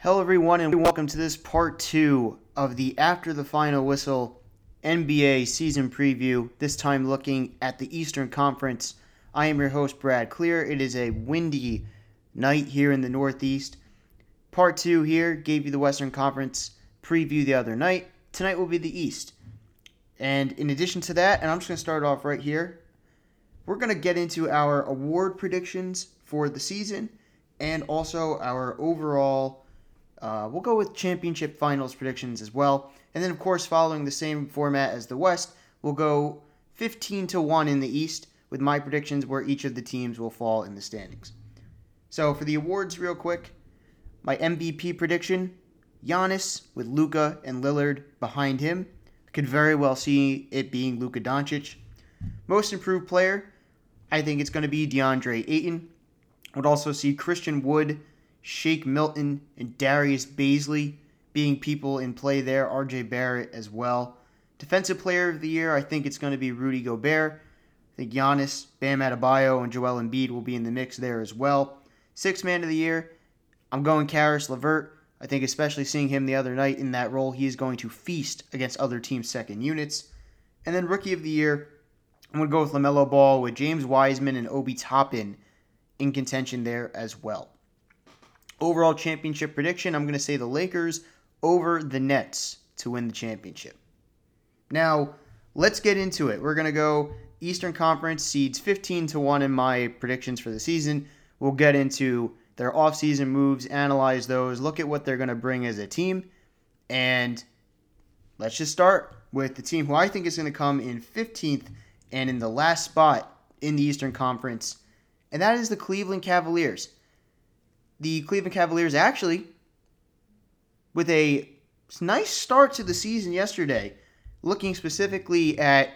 Hello, everyone, and welcome to this part two of the After the Final Whistle NBA season preview. This time looking at the Eastern Conference. I am your host, Brad Clear. It is a windy night here in the Northeast. Part two here gave you the Western Conference preview the other night. Tonight will be the East. And in addition to that, and I'm just going to start off right here, we're going to get into our award predictions for the season and also our overall. Uh, we'll go with championship finals predictions as well. And then, of course, following the same format as the West, we'll go 15 to 1 in the East with my predictions where each of the teams will fall in the standings. So, for the awards, real quick, my MVP prediction Giannis with Luka and Lillard behind him. Could very well see it being Luka Doncic. Most improved player, I think it's going to be DeAndre Ayton. Would also see Christian Wood, Shake Milton, and Darius Bazley being people in play there. RJ Barrett as well. Defensive player of the year, I think it's going to be Rudy Gobert. I think Giannis, Bam Adebayo, and Joel Embiid will be in the mix there as well. Sixth man of the year, I'm going Caris LeVert. I think especially seeing him the other night in that role, he is going to feast against other teams' second units. And then rookie of the year, I'm going to go with LaMelo Ball with James Wiseman and Obi Toppin in contention there as well. Overall championship prediction, I'm going to say the Lakers over the Nets to win the championship. Now, let's get into it. We're going to go Eastern Conference seeds 15 to 1 in my predictions for the season. We'll get into their offseason moves, analyze those, look at what they're going to bring as a team. And let's just start with the team who I think is going to come in 15th and in the last spot in the Eastern Conference, and that is the Cleveland Cavaliers. The Cleveland Cavaliers actually, with a nice start to the season yesterday, looking specifically at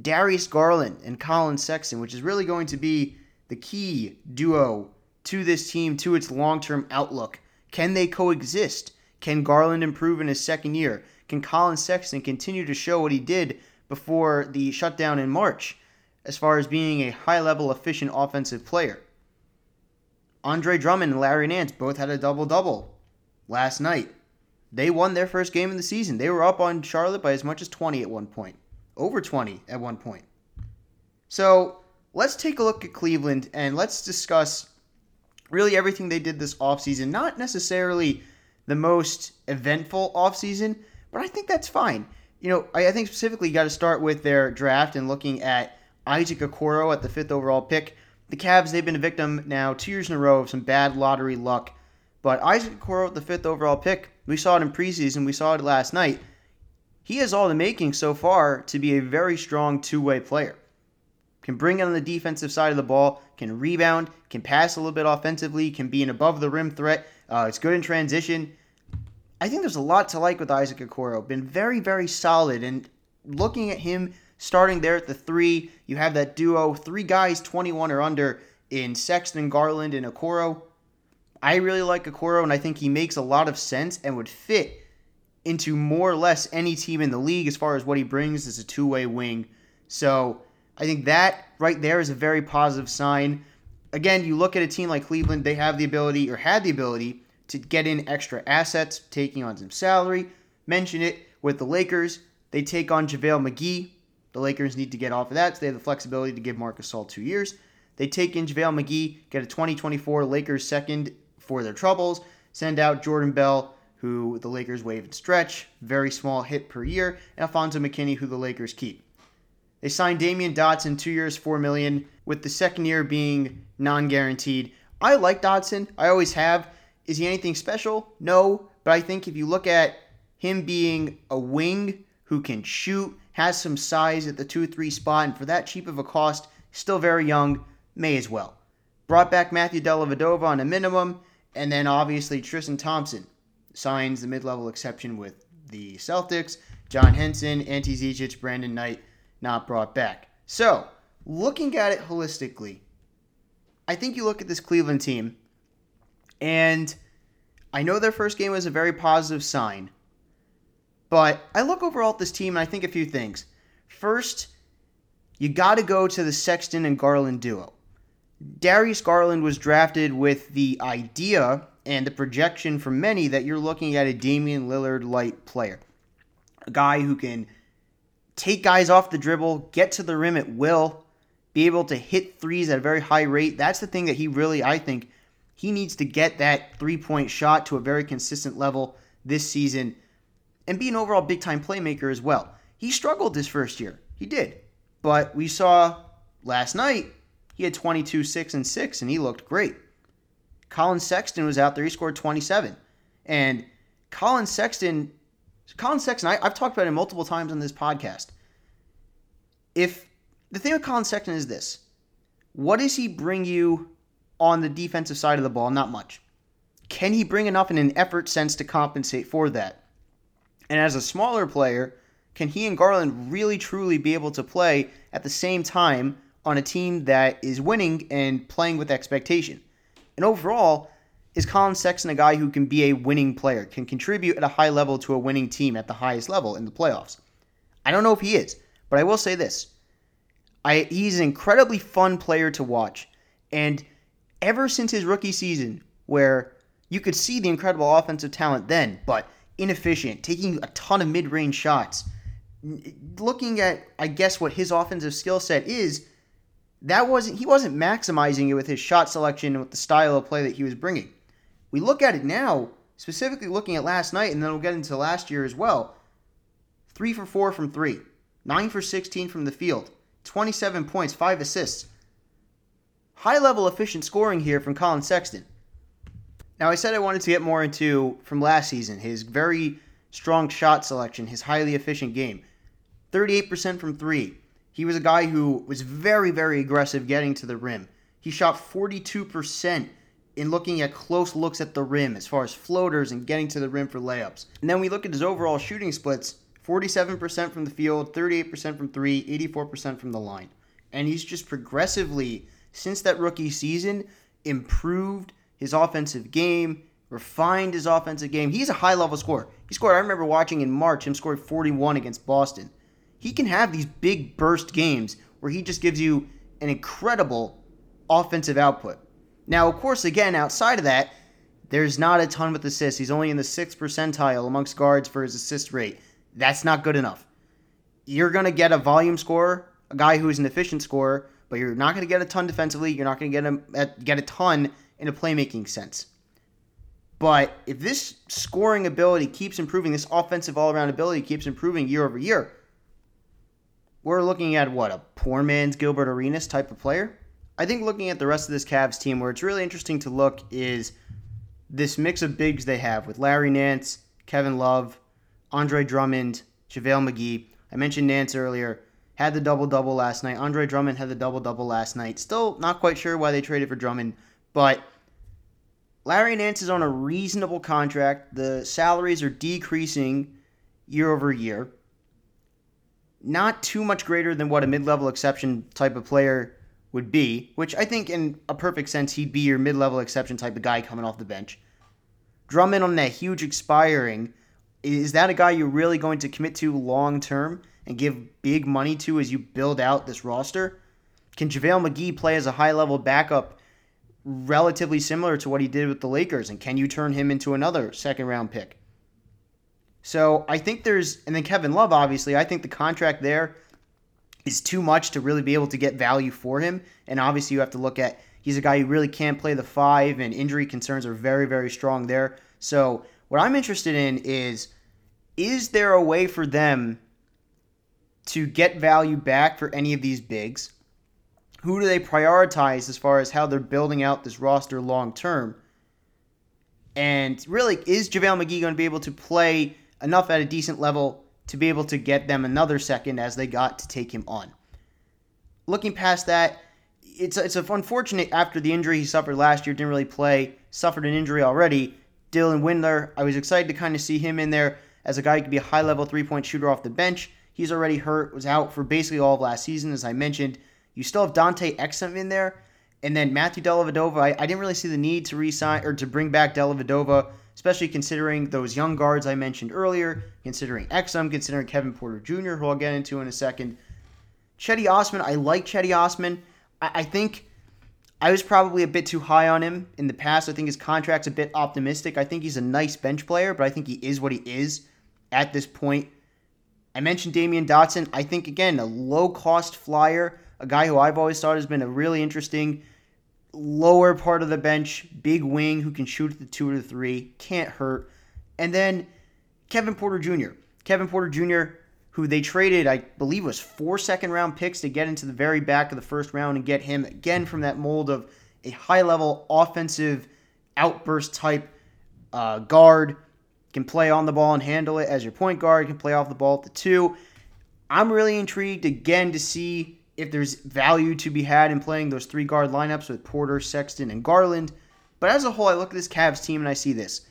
Darius Garland and Collin Sexton, which is really going to be the key duo to this team, to its long term outlook. Can they coexist? Can Garland improve in his second year? Can Collin Sexton continue to show what he did before the shutdown in March as far as being a high level, efficient offensive player? Andre Drummond and Larry Nance both had a double double last night. They won their first game of the season. They were up on Charlotte by as much as 20 at one point, over 20 at one point. So let's take a look at Cleveland and let's discuss really everything they did this offseason. Not necessarily the most eventful offseason, but I think that's fine. You know, I, think specifically you got to start with their draft and looking at Isaac Okoro at the fifth overall pick. The Cavs, they've been a victim now two years in a row of some bad lottery luck. But Isaac Okoro the fifth overall pick, we saw it in preseason, we saw it last night. He has all the making so far to be a very strong two way player can bring it on the defensive side of the ball, can rebound, can pass a little bit offensively, can be an above the rim threat. Uh, it's good in transition. I think there's a lot to like with Isaac Okoro. Been very, very solid. And looking at him starting there at the three, you have that duo, three guys 21 or under in Sexton, Garland, and Okoro. I really like Okoro, and I think he makes a lot of sense and would fit into more or less any team in the league as far as what he brings as a two way wing. So I think that right there is a very positive sign. Again, you look at a team like Cleveland, they have the ability or had the ability to get in extra assets, taking on some salary. Mention it with the Lakers. They take on JaVale McGee. The Lakers need to get off of that, so they have the flexibility to give Marcus Gasol two years. They take in JaVale McGee, get a 2024 Lakers second for their troubles, send out Jordan Bell, who the Lakers waive and stretch, very small hit per year, and Alfonzo McKinnie, who the Lakers keep. They signed Damyean Dotson, two years, four million, with the second year being non-guaranteed. I like Dotson. I always have. Is he anything special? No. But I think if you look at him being a wing who can shoot, has some size at the 2 3 spot, and for that cheap of a cost, still very young, may as well. Brought back Matthew Dellavedova on a minimum, and then obviously Tristan Thompson signs the mid level exception with the Celtics. John Henson, Ante Zizic, Brandon Knight not brought back. So, looking at it holistically, I think you look at this Cleveland team, and I know their first game was a very positive sign, but I look overall at this team and I think a few things. First, you got to go to the Sexton and Garland duo. Darius Garland was drafted with the idea and the projection from many that you're looking at a Damian Lillard light player. A guy who can take guys off the dribble, get to the rim at will, be able to hit threes at a very high rate. That's the thing that he really, I think, he needs to get that three point shot to a very consistent level this season and be an overall big time playmaker as well. He struggled this first year. He did. But we saw last night he had 22, 6, and 6, and he looked great. Collin Sexton was out there. He scored 27. And Collin Sexton, Collin Sexton, I, have talked about him multiple times on this podcast. If the thing with Collin Sexton is this, what does he bring you on the defensive side of the ball? Not much. Can he bring enough in an effort sense to compensate for that? And as a smaller player, can he and Garland really truly be able to play at the same time on a team that is winning and playing with expectation? And overall, is Collin Sexton a guy who can be a winning player, can contribute at a high level to a winning team at the highest level in the playoffs? I don't know if he is, but I will say this. I, he's an incredibly fun player to watch. And ever since his rookie season, where you could see the incredible offensive talent then, but inefficient, taking a ton of mid range shots, looking at, I guess, what his offensive skill set is, that wasn't he wasn't maximizing it with his shot selection and with the style of play that he was bringing. We look at it now, specifically looking at last night, and then we'll get into last year as well. Three for four from three, nine for 16 from the field, 27 points, five assists. High level efficient scoring here from Collin Sexton. Now, I said I wanted to get more into from last season his very strong shot selection, his highly efficient game. 38% from three, he was a guy who was very, very aggressive getting to the rim. He shot 42% in looking at close looks at the rim as far as floaters and getting to the rim for layups. And then we look at his overall shooting splits 47% from the field, 38% from three, 84% from the line. And he's just progressively, since that rookie season, improved his offensive game, refined his offensive game. He's a high level scorer. He scored, I remember watching in March, him scoring 41 against Boston he can have these big burst games where he just gives you an incredible offensive output. Now, of course, again, outside of that, there's not a ton with assists. He's only in the sixth percentile amongst guards for his assist rate. That's not good enough. You're going to get a volume scorer, a guy who is an efficient scorer, but you're not going to get a ton defensively. You're not going to get a, get a ton in a playmaking sense. But if this scoring ability keeps improving, this offensive all around ability keeps improving year over year, we're looking at what a poor man's Gilbert Arenas type of player. I think looking at the rest of this Cavs team, where it's really interesting to look is this mix of bigs they have with Larry Nance, Kevin Love, Andre Drummond, JaVale McGee. I mentioned Nance earlier. Had the double double last night. Andre Drummond had the double double last night. Still not quite sure why they traded for Drummond, but Larry Nance is on a reasonable contract. The salaries are decreasing year over year not too much greater than what a mid-level exception type of player would be, which I think in a perfect sense he'd be your mid-level exception type of guy coming off the bench. Drummond on that huge expiring, is that a guy you're really going to commit to long term and give big money to as you build out this roster? Can JaVale McGee play as a high level backup relatively similar to what he did with the Lakers? And can you turn him into another second round pick? So I think there's, and then Kevin Love, obviously, I think the contract there is too much to really be able to get value for him. And obviously, you have to look at he's a guy who really can't play the five, and injury concerns are very, very strong there. So what I'm interested in is, is there a way for them to get value back for any of these bigs? Who do they prioritize as far as how they're building out this roster long term? And really, is JaVale McGee going to be able to play enough at a decent level to be able to get them another second as they got to take him on. Looking past that, it's it's unfortunate after the injury he suffered last year, didn't really play, suffered an injury already. Dylan Windler, I was excited to kind of see him in there as a guy who could be a high level three point shooter off the bench. He's already hurt, was out for basically all of last season, as I mentioned. You still have Dante Exum in there, and then Matthew Dellavedova. I, I didn't really see the need to resign or to bring back Dellavedova especially considering those young guards I mentioned earlier, considering Exum, considering Kevin Porter Jr., who I'll get into in a second. Cedi Osman, I like Cedi Osman. I, I think I was probably a bit too high on him in the past. I think his contract's a bit optimistic. I think he's a nice bench player, but I think he is what he is at this point. I mentioned Damyean Dotson. I think, again, a low cost flyer, a guy who I've always thought has been a really interesting lower part of the bench, big wing who can shoot at the two or the three, can't hurt. And then Kevin Porter Jr. Kevin Porter Jr., who they traded, I believe, was four second round picks to get into the very back of the first round and get him again from that mold of a high level offensive outburst type uh, guard. Can play on the ball and handle it as your point guard, can play off the ball at the two. I'm really intrigued again to see if there's value to be had in playing those three guard lineups with Porter, Sexton, and Garland. But as a whole, I look at this Cavs team and I see this.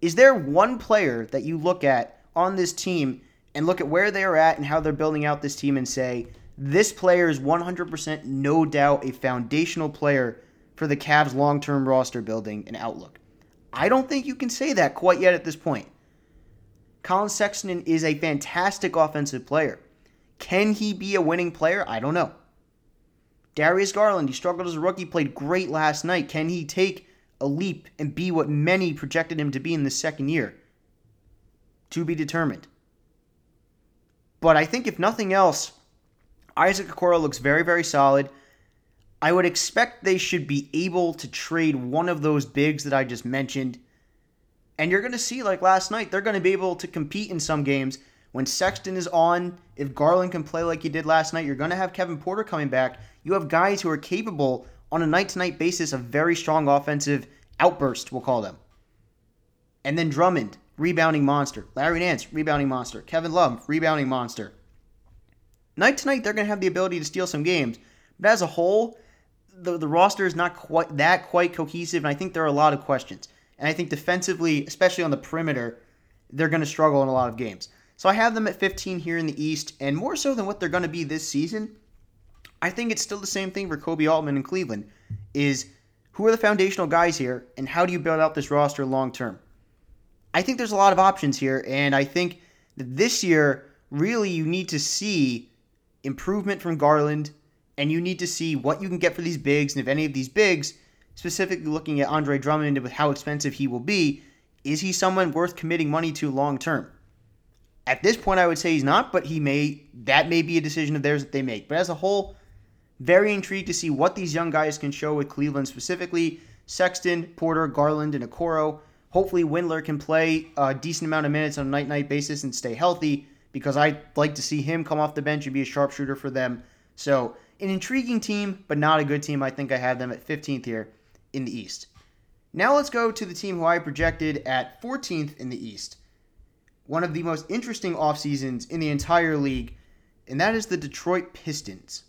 Is there one player that you look at on this team and look at where they are at and how they're building out this team and say, this player is 100% no doubt a foundational player for the Cavs' long term roster building and outlook? I don't think you can say that quite yet at this point. Collin Sexton is a fantastic offensive player. Can he be a winning player? I don't know. Darius Garland, he struggled as a rookie, played great last night. Can he take a leap and be what many projected him to be in the second year? To be determined. But I think if nothing else, Isaac Okoro looks very, very solid. I would expect they should be able to trade one of those bigs that I just mentioned. And you're going to see, like last night, they're going to be able to compete in some games when Sexton is on, if Garland can play like he did last night, you're going to have Kevin Porter coming back. You have guys who are capable on a night to night basis of very strong offensive outbursts, we'll call them. And then Drummond, rebounding monster. Larry Nance, rebounding monster. Kevin Love, rebounding monster. Night to night, they're going to have the ability to steal some games. But as a whole, the, the roster is not quite that quite cohesive, and I think there are a lot of questions. And I think defensively, especially on the perimeter, they're going to struggle in a lot of games. So I have them at 15 here in the East, and more so than what they're going to be this season, I think it's still the same thing for Koby Altman in Cleveland. Is who are the foundational guys here, and how do you build out this roster long term? I think there's a lot of options here, and I think that this year, really, you need to see improvement from Garland, and you need to see what you can get for these bigs, and if any of these bigs, specifically looking at Andre Drummond with how expensive he will be, is he someone worth committing money to long term? At this point, I would say he's not, but he may. That may be a decision of theirs that they make. But as a whole, very intrigued to see what these young guys can show with Cleveland, specifically Sexton, Porter, Garland, and Okoro. Hopefully, Windler can play a decent amount of minutes on a night night basis and stay healthy because I'd like to see him come off the bench and be a sharpshooter for them. So, an intriguing team, but not a good team. I think I have them at 15th here in the East. Now let's go to the team who I projected at 14th in the East one of the most interesting off seasons in the entire league, and that is the Detroit Pistons.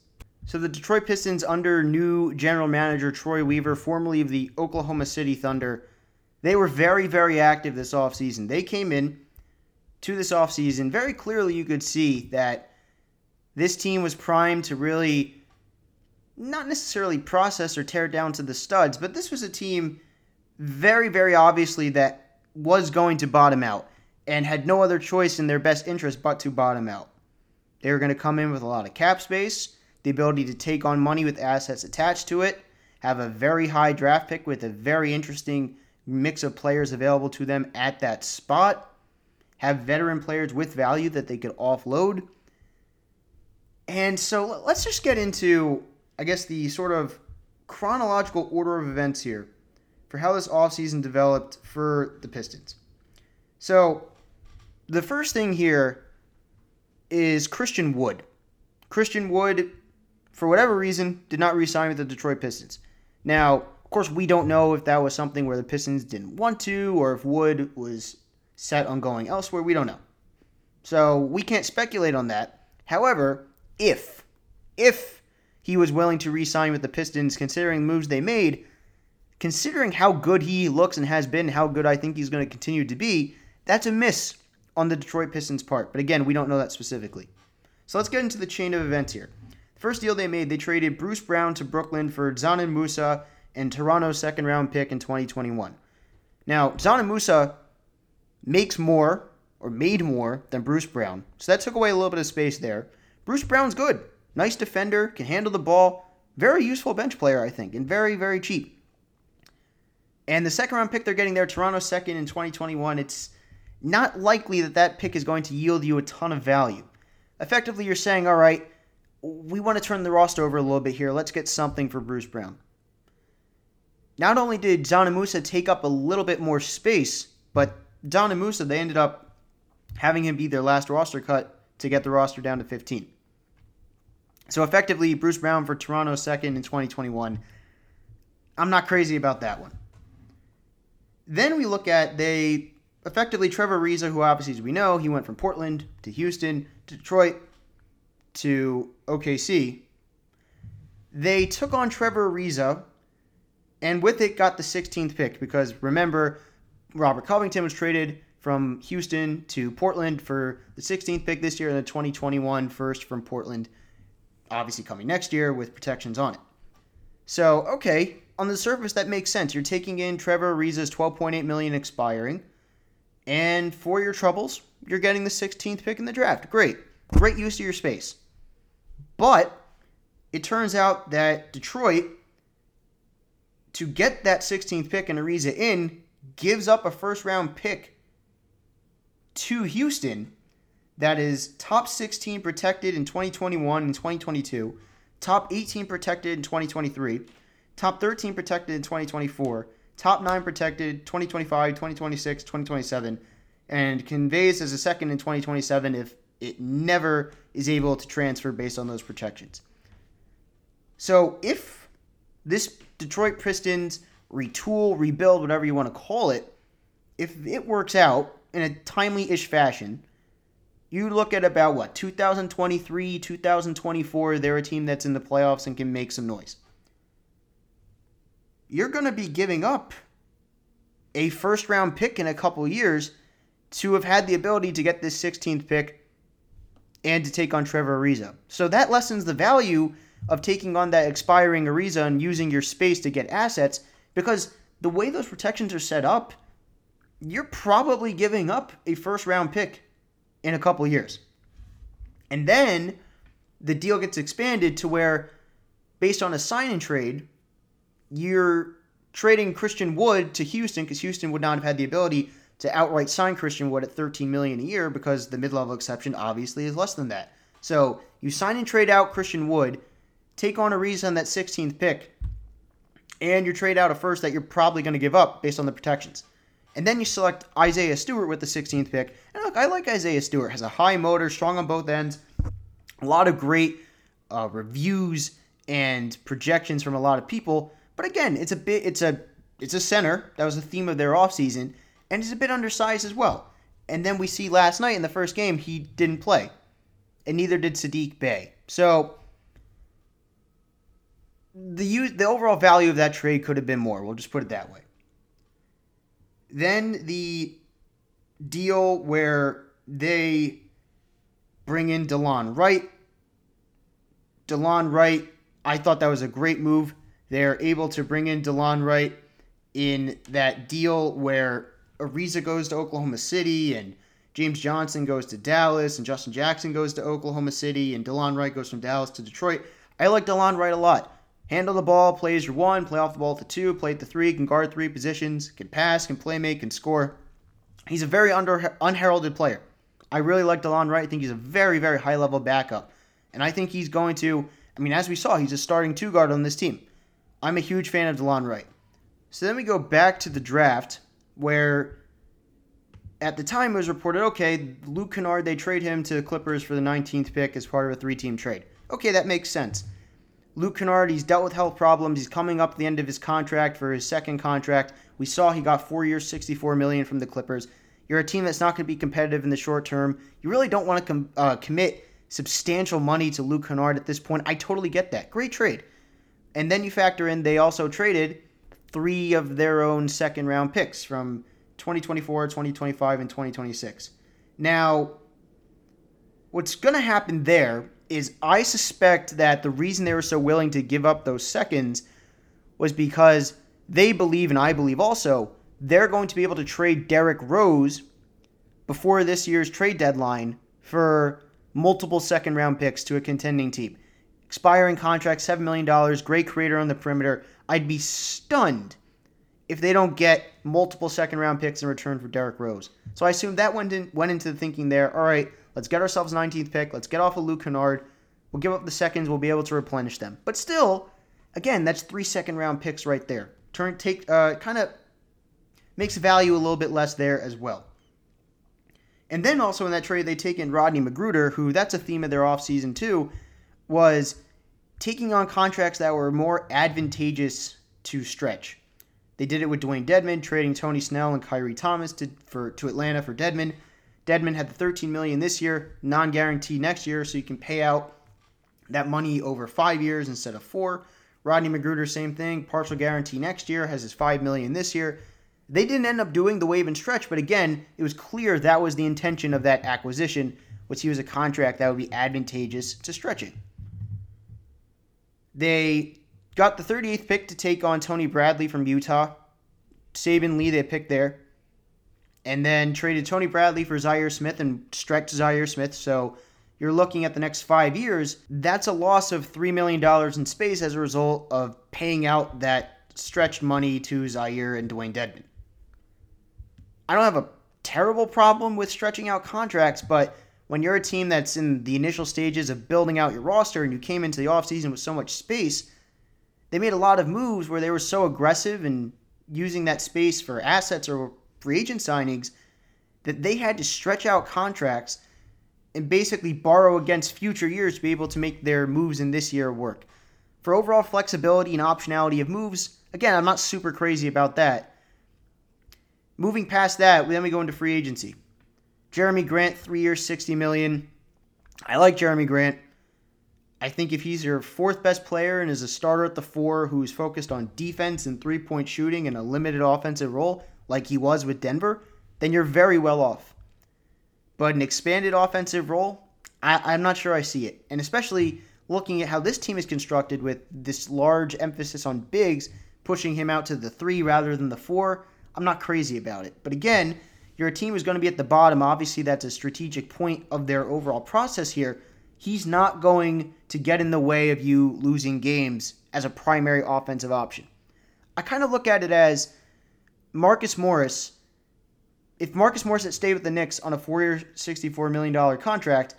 So the Detroit Pistons under new general manager Troy Weaver, formerly of the Oklahoma City Thunder, they were very, very active this offseason. They came in to this offseason. Very clearly you could see that this team was primed to really not necessarily process or tear down to the studs, but this was a team very, very obviously that was going to bottom out and had no other choice in their best interest but to bottom out. They were going to come in with a lot of cap space, the ability to take on money with assets attached to it, have a very high draft pick with a very interesting mix of players available to them at that spot, have veteran players with value that they could offload. And so let's just get into, I guess, the sort of chronological order of events here for how this offseason developed for the Pistons. So the first thing here is Christian Wood. Christian Wood, for whatever reason, did not re-sign with the Detroit Pistons. Now, of course, we don't know if that was something where the Pistons didn't want to, or if Wood was set on going elsewhere. We don't know. So we can't speculate on that. However, if if he was willing to re-sign with the Pistons, considering the moves they made, considering how good he looks and has been, how good I think he's going to continue to be, that's a miss on the Detroit Pistons' part. But again, we don't know that specifically. So let's get into the chain of events here. First deal they made, they traded Bruce Brown to Brooklyn for Dzanan Musa and Toronto's second round pick in 2021. Now, Dzanan Musa makes more or made more than Bruce Brown. So that took away a little bit of space there. Bruce Brown's good. Nice defender, can handle the ball, Very useful bench player, I think, and very, very cheap. And the second round pick they're getting there, Toronto second in 2021, it's not likely that that pick is going to yield you a ton of value. Effectively, you're saying, all right, we want to turn the roster over a little bit here. Let's get something for Bruce Brown. Not only did Dzanan Musa take up a little bit more space, but Dzanan Musa, they ended up having him be their last roster cut to get the roster down to 15. So effectively, Bruce Brown for Toronto second in 2021. I'm not crazy about that one. Then we look at they effectively Trevor Ariza, who obviously as we know, he went from Portland to Houston to Detroit to OKC. They took on Trevor Ariza, and with it got the 16th pick because remember, Robert Covington was traded from Houston to Portland for the 16th pick this year and the 2021 first from Portland, obviously coming next year with protections on it. So, okay, on the surface that makes sense. You're taking in Trevor Ariza's 12.8 million expiring, and for your troubles, you're getting the 16th pick in the draft. Great. Great use of your space. But it turns out that Detroit to get that 16th pick and Ariza in gives up a first round pick to Houston that is top 16 protected in 2021 and 2022, top 18 protected in 2023, top 13 protected in 2024, top 9 protected 2025, 2026, 2027, and conveys as a second in 2027 if it never is able to transfer based on those protections. So if this Detroit Pistons retool, rebuild, whatever you want to call it, if it works out in a timely ish fashion, you look at about what, 2023, 2024, they're a team that's in the playoffs and can make some noise. You're going to be giving up a first round pick in a couple years to have had the ability to get this 16th pick and to take on Trevor Ariza. So that lessens the value of taking on that expiring Ariza and using your space to get assets because the way those protections are set up, you're probably giving up a first round pick in a couple years. And then the deal gets expanded to where, based on a sign and trade, you're trading Christian Wood to Houston because Houston would not have had the ability to outright sign Christian Wood at 13 million a year because the mid-level exception obviously is less than that. So you sign and trade out Christian Wood, take on a reason that 16th pick, and you trade out a first that you're probably going to give up based on the protections. And then you select Isaiah Stewart with the 16th pick. And look, I like Isaiah Stewart. Has a high motor, strong on both ends. A lot of great uh, reviews and projections from a lot of people. But again, it's a bit it's a it's a center. That was the theme of their offseason and he's a bit undersized as well. And then we see last night in the first game, he didn't play. And neither did Sadiq Bey. So the use, the overall value of that trade could have been more. We'll just put it that way. Then the deal where they bring in Delon Wright. Delon Wright, I thought that was a great move. They're able to bring in Delon Wright in that deal where Ariza goes to Oklahoma City and James Johnson goes to Dallas and Justin Jackson goes to Oklahoma City and Delon Wright goes from Dallas to Detroit. I like Delon Wright a lot. Handle the ball, play as your one, play off the ball to two, play at the three, can guard three positions, can pass, can play make, can score. He's a very under unheralded player. I really like Delon Wright. I think he's a very, very high level backup. And I think he's going to, I mean, as we saw, he's a starting two guard on this team. I'm a huge fan of Delon Wright. So then we go back to the draft where at the time it was reported, okay, Luke Kennard, they trade him to the Clippers for the 19th pick as part of a three team trade. Okay, that makes sense. Luke Kennard, he's dealt with health problems. He's coming up the end of his contract for his second contract. We saw he got four years, 64 million from the Clippers. You're a team that's not going to be competitive in the short term. You really don't want to com- uh, commit substantial money to Luke Kennard at this point. I totally get that. Great trade. And then you factor in they also traded three of their own second round picks from 2024, 2025, and 2026. Now, what's going to happen there is I suspect that the reason they were so willing to give up those seconds was because they believe, and I believe also, they're going to be able to trade Derrick Rose before this year's trade deadline for multiple second round picks to a contending team. Expiring contract, $7 million, great creator on the perimeter. I'd be stunned if they don't get multiple second round picks in return for Derrick Rose. So I assume that went, in, went into the thinking there. All right, let's get ourselves 19th pick. Let's get off of Luke Kennard. We'll give up the seconds. We'll be able to replenish them. But still, again, that's three second round picks right there. Turn take uh, kind of makes value a little bit less there as well. And then also in that trade, they take in Rodney McGruder, who that's a theme of their offseason too, was taking on contracts that were more advantageous to stretch. They did it with Dewayne Dedmon, trading Tony Snell and Khyri Thomas to, for, to Atlanta for Dedmon. Dedmon had the 13 million this year, non-guaranteed next year, so you can pay out that money over five years instead of four. Rodney McGruder, same thing, partial guarantee next year, has his five million this year. They didn't end up doing the wave and stretch, but again, it was clear that was the intention of that acquisition, was he was a contract that would be advantageous to stretching. They got the 38th pick to take on Tony Bradley from Utah. Saben Lee, they picked there. And then traded Tony Bradley for Zhaire Smith and stretched Zhaire Smith. So you're looking at the next five years. That's a loss of $3 million in space as a result of paying out that stretched money to Zhaire and Dewayne Dedmon. I don't have a terrible problem with stretching out contracts, but when you're a team that's in the initial stages of building out your roster and you came into the offseason with so much space, they made a lot of moves where they were so aggressive and using that space for assets or free agent signings that they had to stretch out contracts and basically borrow against future years to be able to make their moves in this year work. For overall flexibility and optionality of moves, again, I'm not super crazy about that. Moving past that, then we go into free agency. Jerami Grant, three years, 60 million. I like Jerami Grant. I think if he's your fourth best player and is a starter at the four who's focused on defense and three point shooting and a limited offensive role, like he was with Denver, then you're very well off. But an expanded offensive role, I, am not sure I see it. And especially looking at how this team is constructed with this large emphasis on bigs, pushing him out to the three rather than the four, I'm not crazy about it. But again, your team is going to be at the bottom. Obviously, that's a strategic point of their overall process here. He's not going to get in the way of you losing games as a primary offensive option. I kind of look at it as Marcus Morris. If Marcus Morris had stayed with the Knicks on a four-year, $64 million contract,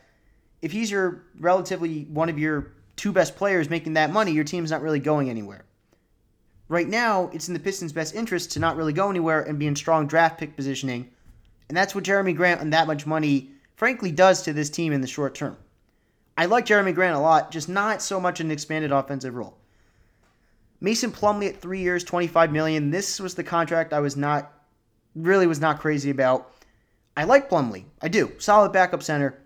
if he's your relatively one of your two best players making that money, your team's not really going anywhere. Right now, it's in the Pistons' best interest to not really go anywhere and be in strong draft pick positioning. And that's what Jerami Grant and that much money, frankly, does to this team in the short term. I like Jerami Grant a lot, just not so much an expanded offensive role. Mason Plumlee at three years, 25 million. This was the contract I was not really was not crazy about. I like Plumlee. I do. Solid backup center.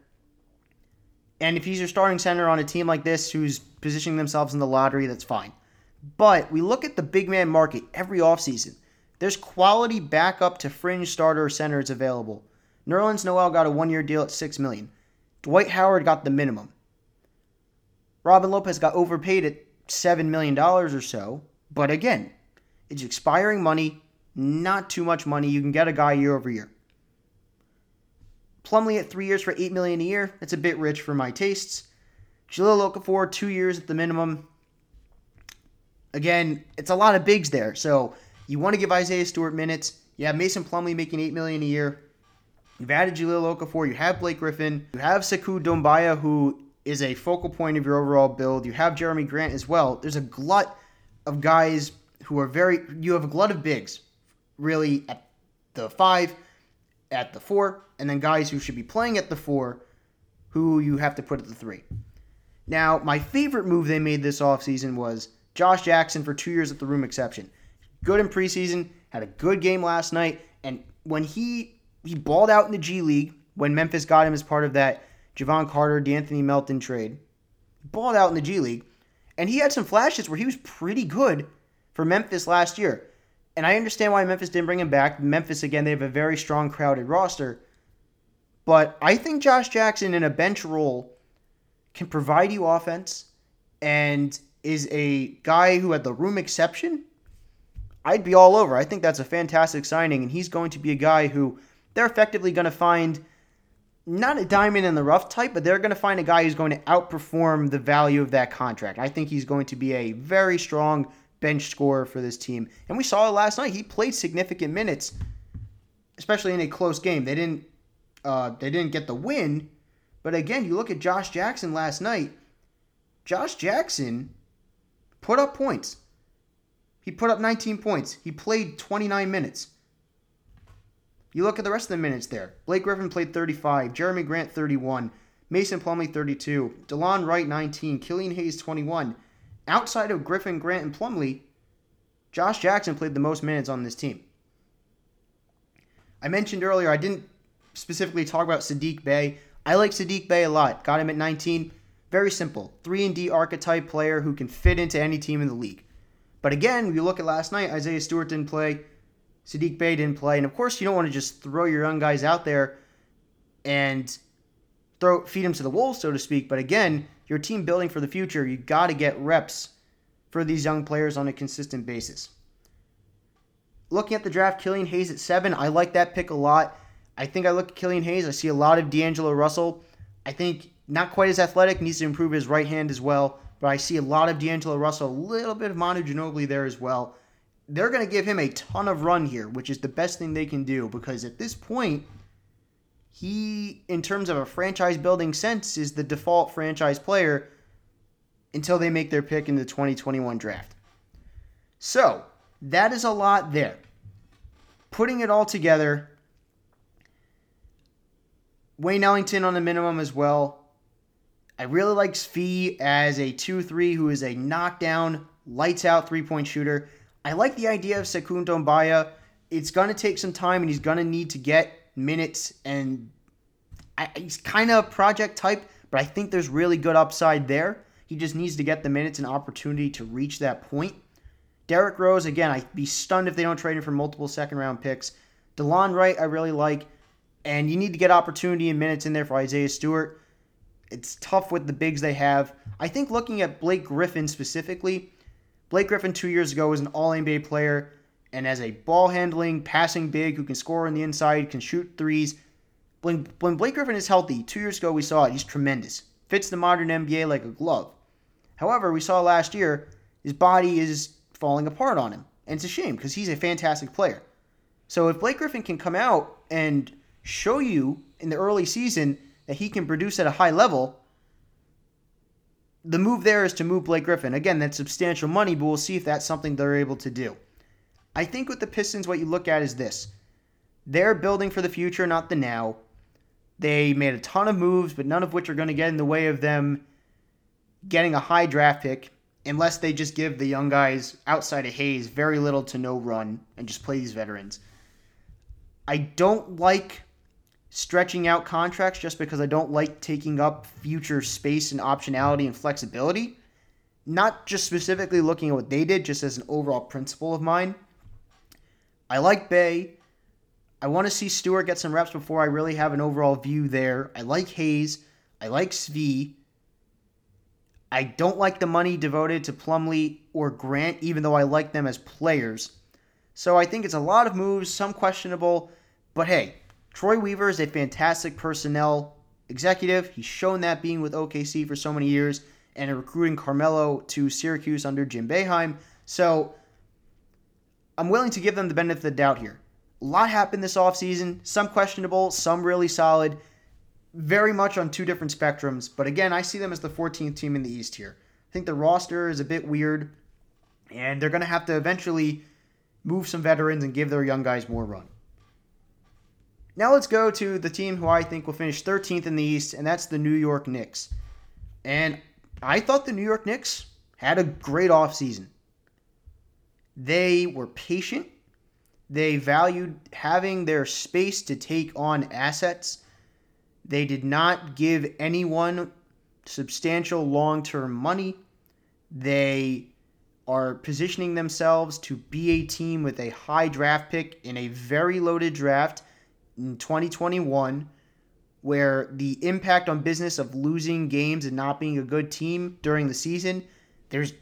And if he's your starting center on a team like this who's positioning themselves in the lottery, that's fine. But we look at the big man market every offseason. There's quality backup to fringe starter centers available. Nerlens Noel got a one year deal at 6 million. Dwight Howard got the minimum. Robin Lopez got overpaid at $7 million or so. But again, it's expiring money, not too much money. You can get a guy year over year. Plumlee at three years for 8 million a year. That's a bit rich for my tastes. Jahlil Okafor, two years at the minimum. Again, it's a lot of bigs there. So you want to give Isaiah Stewart minutes. You have Mason Plumlee making eight million a year. You've added Jahlil Okafor. You have Blake Griffin. You have Sekou Doumbouya, who is a focal point of your overall build. You have Jerami Grant as well. There's a glut of guys who are very. You have a glut of bigs, really at the five, at the four, and then guys who should be playing at the four, who you have to put at the three. Now, my favorite move they made this offseason was Josh Jackson for two years at the room exception. Good in preseason, had a good game last night, and when he he balled out in the G League when Memphis got him as part of that Jevon Carter, De'Anthony Melton trade, balled out in the G League, and he had some flashes where he was pretty good for Memphis last year. And I understand why Memphis didn't bring him back. Memphis again, they have a very strong crowded roster. But I think Josh Jackson in a bench role can provide you offense and is a guy who had the room exception I'd be all over. I think that's a fantastic signing, and he's going to be a guy who they're effectively going to find not a diamond in the rough type, but they're going to find a guy who's going to outperform the value of that contract. I think he's going to be a very strong bench scorer for this team. And we saw it last night. He played significant minutes, especially in a close game. They didn't uh, they didn't get the win, but again, you look at Josh Jackson last night. Josh Jackson put up points. He put up 19 points. He played 29 minutes. You look at the rest of the minutes there. Blake Griffin played 35, Jerami Grant 31, Mason Plumlee 32, Delon Wright 19, Killian Hayes 21. Outside of Griffin, Grant, and Plumlee, Josh Jackson played the most minutes on this team. I mentioned earlier I didn't specifically talk about Sadiq Bey. I like Sadiq Bey a lot. Got him at 19. Very simple. 3 and D archetype player who can fit into any team in the league. But again, you look at last night, Isaiah Stewart didn't play. Sadiq Bey didn't play. And of course, you don't want to just throw your young guys out there and throw feed them to the wolves, so to speak. But again, your team building for the future, you got to get reps for these young players on a consistent basis. Looking at the draft, Killian Hayes at seven, I like that pick a lot. I think I look at Killian Hayes, I see a lot of D'Angelo Russell. I think not quite as athletic, needs to improve his right hand as well. But I see a lot of D'Angelo Russell, a little bit of Manu Ginobili there as well they're going to give him a ton of run here, which is the best thing they can do because at this point, he, in terms of a franchise building sense, is the default franchise player until they make their pick in the 2021 draft. So, that is a lot there. Putting it all together, Wayne Ellington on the minimum as well. I really like Svi as a 2 3 who is a knockdown, lights out three point shooter. I like the idea of Sekou Doumbouya. It's going to take some time, and he's going to need to get minutes. And I, he's kind of project type, but I think there's really good upside there. He just needs to get the minutes and opportunity to reach that point. Derrick Rose, again, I'd be stunned if they don't trade him for multiple second round picks. Delon Wright, I really like. And you need to get opportunity and minutes in there for Isaiah Stewart. It's tough with the bigs they have. I think looking at Blake Griffin specifically, Blake Griffin two years ago was an All NBA player and as a ball handling, passing big who can score on the inside, can shoot threes. When, when Blake Griffin is healthy, two years ago we saw it. He's tremendous. Fits the modern NBA like a glove. However, we saw last year his body is falling apart on him. And it's a shame because he's a fantastic player. So if Blake Griffin can come out and show you in the early season that he can produce at a high level, the move there is to move Blake Griffin. Again, that's substantial money, but we'll see if that's something they're able to do. I think with the Pistons, what you look at is this they're building for the future, not the now. They made a ton of moves, but none of which are going to get in the way of them getting a high draft pick unless they just give the young guys outside of Hayes very little to no run and just play these veterans. I don't like stretching out contracts just because I don't like taking up future space and optionality and flexibility. Not just specifically looking at what they did, just as an overall principle of mine. I like Bey. I want to see Stewart get some reps before I really have an overall view there. I like Hayes. I like Svi. I don't like the money devoted to Plumlee or Grant, even though I like them as players. So I think it's a lot of moves, some questionable, but hey, Troy Weaver is a fantastic personnel executive. He's shown that being with OKC for so many years and recruiting Carmelo to Syracuse under Jim Boeheim. So I'm willing to give them the benefit of the doubt here. A lot happened this offseason, some questionable, some really solid, very much on two different spectrums. But again, I see them as the 14th team in the East here. I think the roster is a bit weird, and they're going to have to eventually move some veterans and give their young guys more run. Now let's go to the team who I think will finish 13th in the East, and that's the New York Knicks. And I thought the New York Knicks had a great offseason. They were patient. They valued having their space to take on assets. They did not give anyone substantial long term money. They are positioning themselves to be a team with a high draft pick in a very loaded draft in 2021 where the impact on business of losing games and not being a good team during the season, there's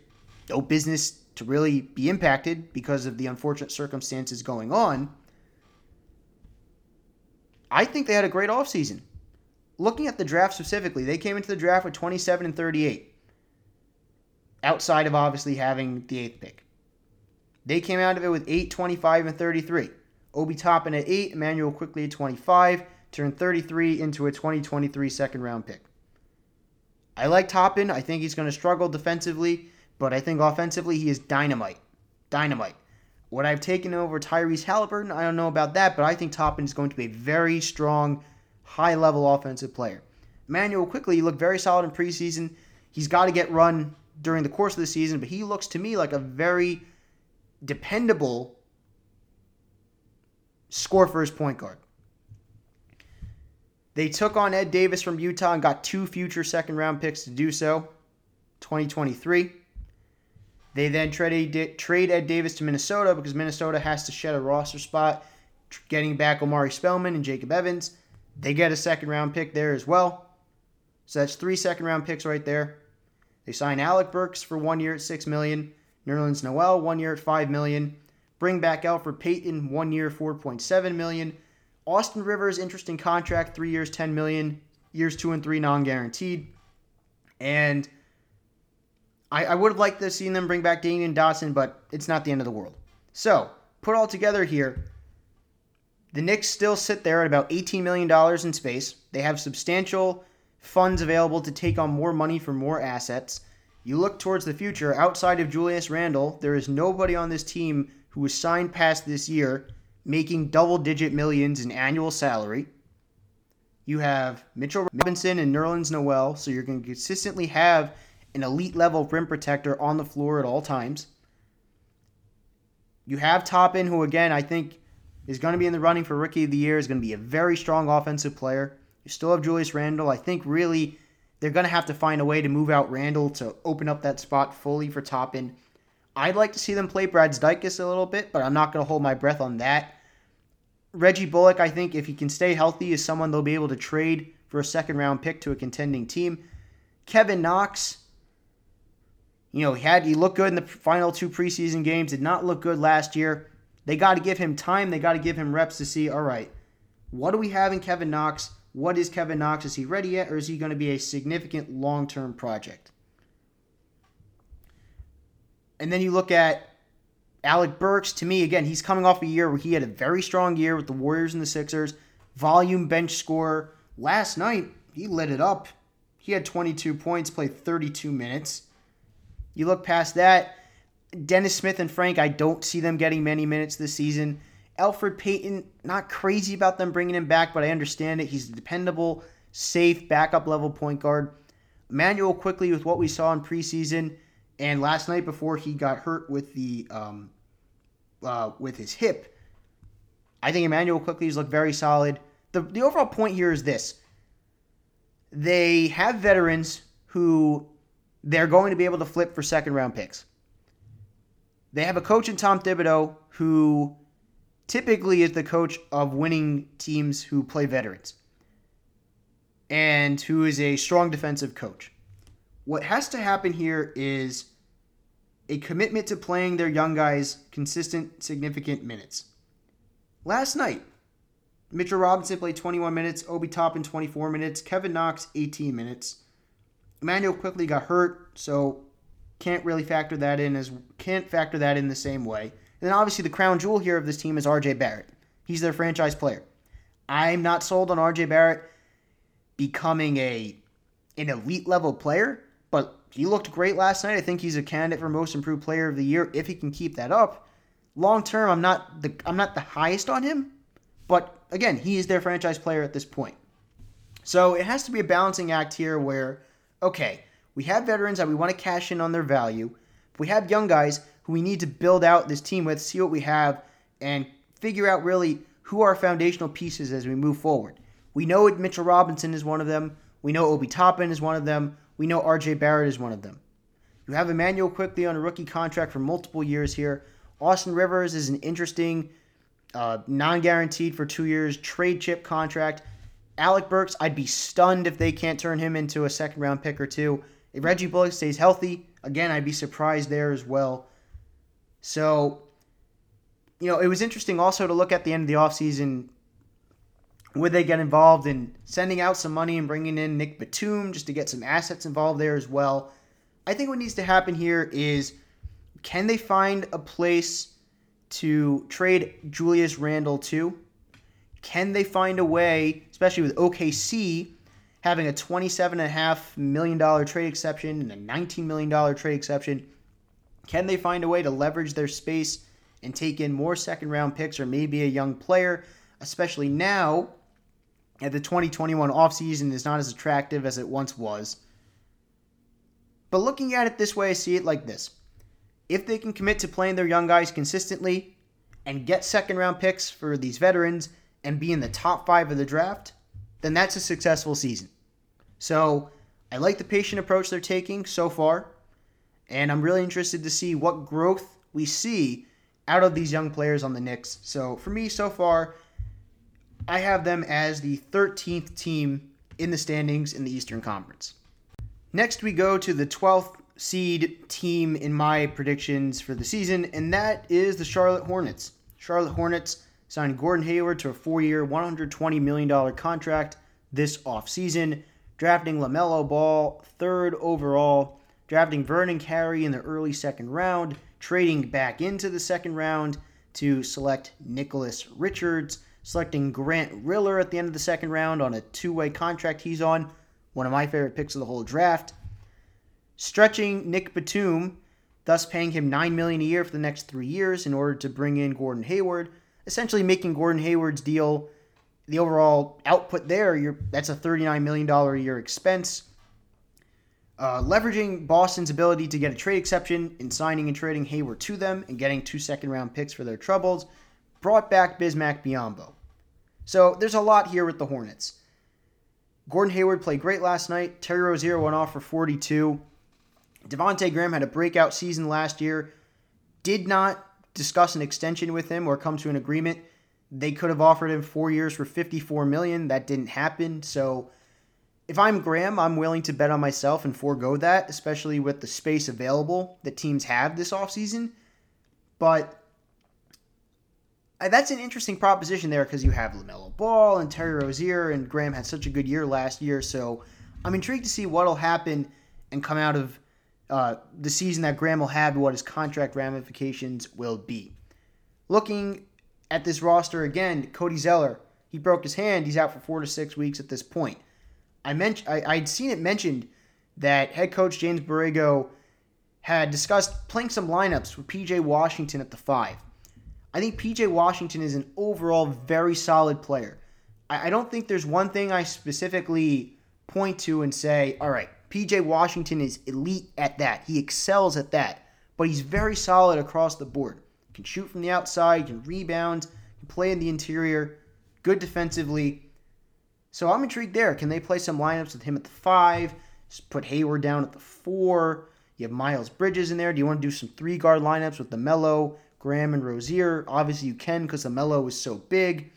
no business to really be impacted because of the unfortunate circumstances going on. I think they had a great offseason. looking at the draft specifically, they came into the draft with 27 and 38, outside of obviously having the eighth pick. They came out of it with 8, 25, and 33. Obi Toppin at 8, Immanuel Quickley at 25, turned 33 into a 2023 second round pick. I like Toppin. I think he's going to struggle defensively, but I think offensively he is dynamite. Dynamite. What I've taken over Tyrese Haliburton, I don't know about that, but I think Toppin is going to be a very strong, high level offensive player. Immanuel Quickley looked very solid in preseason. He's got to get run during the course of the season, but he looks to me like a very dependable score first point guard. They took on Ed Davis from Utah and got two future second round picks to do so, 2023. They then trade, trade Ed Davis to Minnesota because Minnesota has to shed a roster spot, getting back Omari Spellman and Jacob Evans. They get a second round pick there as well. So that's three second round picks right there. They sign Alec Burks for one year at six million. Nerlens Noel, one year at $5 million. Bring back Elfrid Payton, one year, 4.7 million. Austin Rivers, interesting contract, three years, 10 million. Years two and three, non guaranteed. And I, I would have liked to have seen them bring back Damyean Dotson, but it's not the end of the world. So, put all together here, the Knicks still sit there at about $18 million in space. They have substantial funds available to take on more money for more assets. You look towards the future, outside of Julius Randle, there is nobody on this team who was signed past this year making double digit millions in annual salary. You have Mitchell Robinson and Nerlens Noel, so you're going to consistently have an elite level rim protector on the floor at all times. You have Toppin, who again I think is going to be in the running for Rookie of the Year, is going to be a very strong offensive player. You still have Julius Randle. I think really they're going to have to find a way to move out Randle to open up that spot fully for Toppin. I'd like to see them play Brazdeikis a little bit, but I'm not going to hold my breath on that. Reggie Bullock, I think, if he can stay healthy, is someone they'll be able to trade for a second round pick to a contending team. Kevin Knox, you know, he had he looked good in the final two preseason games, did not look good last year. They got to give him time, they got to give him reps to see, all right, what do we have in Kevin Knox? What is Kevin Knox? Is he ready yet, or is he going to be a significant long term project? And then you look at Alec Burks. To me, again, he's coming off a year where he had a very strong year with the Warriors and the Sixers, volume bench scorer. Last night, he lit it up. He had 22 points, played 32 minutes. You look past that, Dennis Smith and Frank, I don't see them getting many minutes this season. Elfrid Payton, not crazy about them bringing him back, but I understand it. He's a dependable, safe backup level point guard. Immanuel Quickley with what we saw in preseason and last night before he got hurt with the um, uh, with his hip. I think Immanuel Quickley's looked very solid. The the overall point here is this: they have veterans who they're going to be able to flip for second round picks. They have a coach in Tom Thibodeau who typically is the coach of winning teams who play veterans and who is a strong defensive coach. What has to happen here is a commitment to playing their young guys consistent, significant minutes. Last night, Mitchell Robinson played 21 minutes, Obi Toppin 24 minutes, Kevin Knox 18 minutes. Immanuel Quickley got hurt, so can't really factor that in as can't factor that in the same way. And then obviously the crown jewel here of this team is RJ Barrett. He's their franchise player. I'm not sold on RJ Barrett becoming a an elite level player, but he looked great last night. I think he's a candidate for most improved player of the year if he can keep that up. Long term, I'm not the I'm not the highest on him, but again, he is their franchise player at this point. So it has to be a balancing act here where, okay, we have veterans that we want to cash in on their value. We have young guys who we need to build out this team with, see what we have, and figure out really who are foundational pieces as we move forward. We know Mitchell Robinson is one of them. We know Obi Toppin is one of them. We know RJ Barrett is one of them. You have Immanuel Quickley on a rookie contract for multiple years here. Austin Rivers is an interesting, uh, non guaranteed for two years trade chip contract. Alec Burks, I'd be stunned if they can't turn him into a second round pick or two. If Reggie Bullock stays healthy, again, I'd be surprised there as well. So, you know, it was interesting also to look at the end of the offseason Would they get involved in sending out some money and bringing in Nick Batum just to get some assets involved there as well? I think what needs to happen here is can they find a place to trade Julius Randle to? Can they find a way, especially with OKC having a $27.5 million trade exception and a $19 million trade exception? Can they find a way to leverage their space and take in more second round picks or maybe a young player, especially now at the 2021 offseason is not as attractive as it once was. But looking at it this way, I see it like this. If they can commit to playing their young guys consistently and get second round picks for these veterans and be in the top five of the draft, then that's a successful season. So I like the patient approach they're taking so far, and I'm really interested to see what growth we see out of these young players on the Knicks. So for me, so far, I have them as the 13th team in the standings in the Eastern Conference. Next, we go to the 12th seed team in my predictions for the season, and that is the Charlotte Hornets. Charlotte Hornets signed Gordon Hayward to a four year, $120 million contract this offseason, drafting LaMelo Ball third overall, drafting Vernon Carey in the early second round, trading back into the second round to select Nicholas Richards selecting Grant Riller at the end of the second round on a two way contract he's on. One of my favorite picks of the whole draft. Stretching Nick Batum, thus paying him 9 million a year for the next three years in order to bring in Gordon Hayward, essentially making Gordon Hayward's deal the overall output there, that's a $39 million a year expense. Uh, leveraging Boston's ability to get a trade exception in signing and trading Hayward to them and getting two second round picks for their troubles, brought back Bismack Biyombo. So there's a lot here with the Hornets. Gordon Hayward played great last night. Terry Rozier went off for 42. Devonte Graham had a breakout season last year. Did not discuss an extension with him or come to an agreement. They could have offered him four years for 54 million. That didn't happen. So if I'm Graham, I'm willing to bet on myself and forego that, especially with the space available that teams have this offseason. But that's an interesting proposition there because you have LaMelo Ball and Terry Rozier, and Graham had such a good year last year. So I'm intrigued to see what'll happen and come out of uh, the season that Graham will have and what his contract ramifications will be. Looking at this roster again, Cody Zeller, he broke his hand. He's out for four to six weeks at this point. I mentioned I, I'd seen it mentioned that head coach James Borrego had discussed playing some lineups with PJ Washington at the five. I think PJ Washington is an overall very solid player. I, I don't think there's one thing I specifically point to and say, all right, PJ Washington is elite at that. He excels at that. But he's very solid across the board. Can shoot from the outside, can rebound, can play in the interior, good defensively. So I'm intrigued there. Can they play some lineups with him at the five? Put Hayward down at the four. You have Miles Bridges in there. Do you want to do some three guard lineups with LaMelo, Graham and Rozier. Obviously, you can because LaMelo is so big.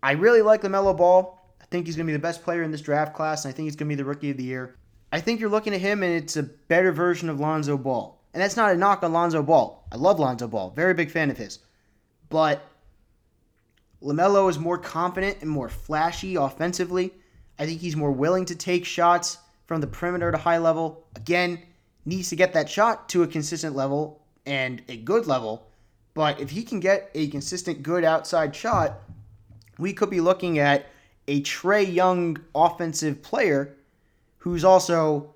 I really like LaMelo Ball. I think he's going to be the best player in this draft class, and I think he's going to be the rookie of the year. I think you're looking at him, and it's a better version of Lonzo Ball. And that's not a knock on Lonzo Ball. I love Lonzo Ball. Very big fan of his. But LaMelo is more confident and more flashy offensively. I think he's more willing to take shots from the perimeter to high level. Again, needs to get that shot to a consistent level and a good level. But if he can get a consistent good outside shot, we could be looking at a Trae Young offensive player who's also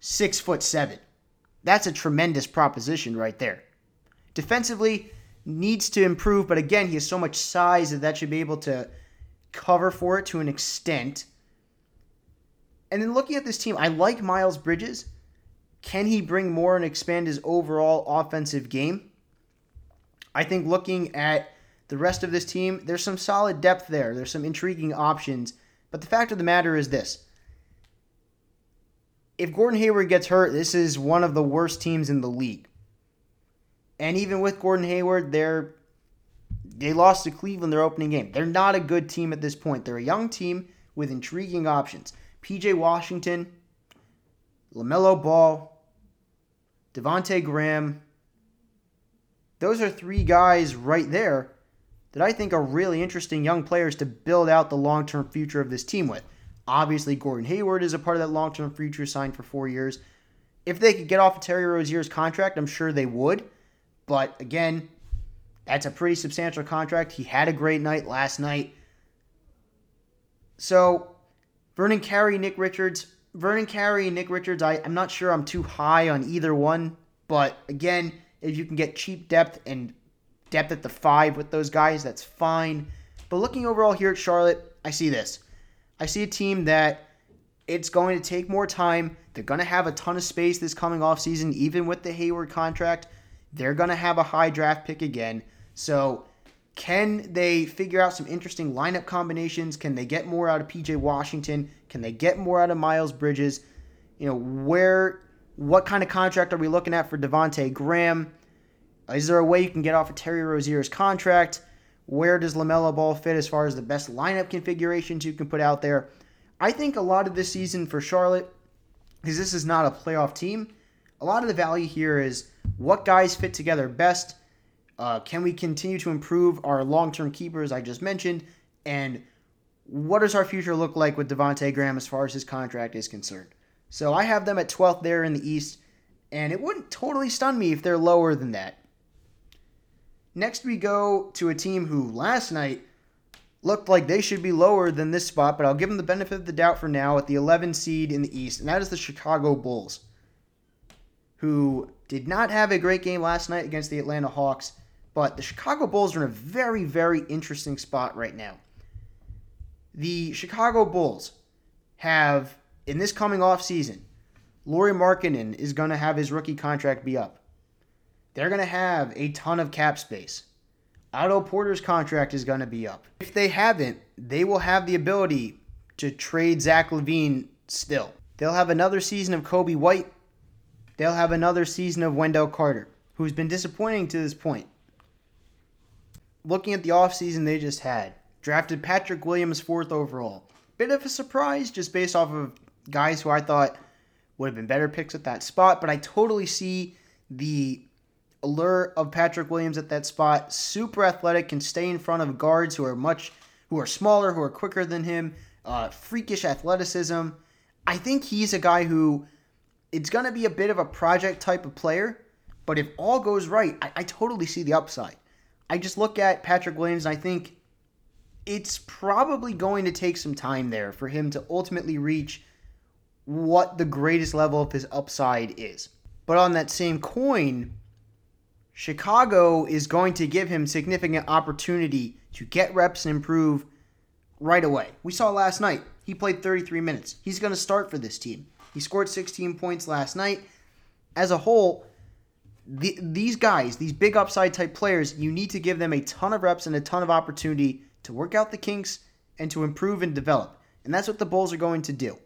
six foot seven. That's a tremendous proposition right there. Defensively, needs to improve, but again, he has so much size that that should be able to cover for it to an extent. And then looking at this team, I like Miles Bridges. Can he bring more and expand his overall offensive game? I think looking at the rest of this team, there's some solid depth there. There's some intriguing options. But the fact of the matter is this if Gordon Hayward gets hurt, this is one of the worst teams in the league. And even with Gordon Hayward, they're they lost to Cleveland their opening game. They're not a good team at this point. They're a young team with intriguing options. PJ Washington, LaMelo Ball, Devonte Graham. Those are three guys right there that I think are really interesting young players to build out the long term future of this team with. Obviously, Gordon Hayward is a part of that long term future signed for four years. If they could get off of Terry Rozier's contract, I'm sure they would. But again, that's a pretty substantial contract. He had a great night last night. So, Vernon Carey, Nick Richards. Vernon Carey and Nick Richards, I, I'm not sure I'm too high on either one. But again, if you can get cheap depth and depth at the five with those guys, that's fine. But looking overall here at Charlotte, I see this. I see a team that it's going to take more time. They're going to have a ton of space this coming off season, even with the Hayward contract. They're going to have a high draft pick again. So, can they figure out some interesting lineup combinations? Can they get more out of PJ Washington? Can they get more out of Miles Bridges? You know, where what kind of contract are we looking at for Devonte Graham? Is there a way you can get off of Terry Rozier's contract? Where does LaMelo Ball fit as far as the best lineup configurations you can put out there? I think a lot of this season for Charlotte, because this is not a playoff team, a lot of the value here is what guys fit together best. Uh, can we continue to improve our long term keepers I just mentioned? And what does our future look like with Devonte Graham as far as his contract is concerned? So I have them at 12th there in the East, and it wouldn't totally stun me if they're lower than that. Next, we go to a team who last night looked like they should be lower than this spot, but I'll give them the benefit of the doubt for now at the 11 seed in the East, and that is the Chicago Bulls, who did not have a great game last night against the Atlanta Hawks, but the Chicago Bulls are in a very, very interesting spot right now. The Chicago Bulls have in this coming off season, Lauri Markkanen is going to have his rookie contract be up. They're going to have a ton of cap space. Otto Porter's contract is going to be up. If they haven't, they will have the ability to trade Zach LaVine still. They'll have another season of Coby White. They'll have another season of Wendell Carter, who's been disappointing to this point. Looking at the offseason they just had, drafted Patrick Williams fourth overall. Bit of a surprise just based off of guys who I thought would have been better picks at that spot, but I totally see the allure of Patrick Williams at that spot. Super athletic, can stay in front of guards who are much who are smaller, who are quicker than him. Uh, freakish athleticism. I think he's a guy who it's going to be a bit of a project type of player, but if all goes right, I, I totally see the upside. I just look at Patrick Williams and I think it's probably going to take some time there for him to ultimately reach what the greatest level of his upside is. But on that same coin, Chicago is going to give him significant opportunity to get reps and improve right away. We saw last night, he played 33 minutes. He's going to start for this team. He scored 16 points last night. As a whole, the, these guys, these big upside type players, you need to give them a ton of reps and a ton of opportunity to work out the kinks and to improve and develop. And that's what the Bulls are going to do.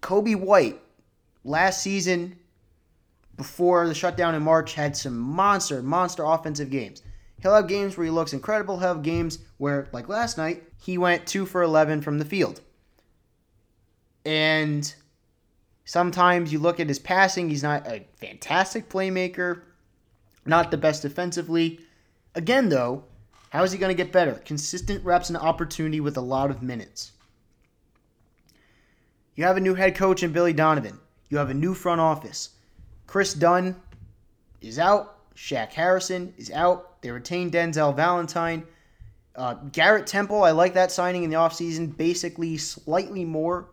Coby White last season before the shutdown in March had some monster, monster offensive games. He'll have games where he looks incredible. He'll have games where, like last night, he went 2 for 11 from the field. And sometimes you look at his passing, he's not a fantastic playmaker, not the best defensively. Again, though, how is he going to get better? Consistent reps and opportunity with a lot of minutes. You have a new head coach in Billy Donovan. You have a new front office. Kris Dunn is out. Shaq Harrison is out. They retain Denzel Valentine. Uh, Garrett Temple, I like that signing in the offseason, basically slightly more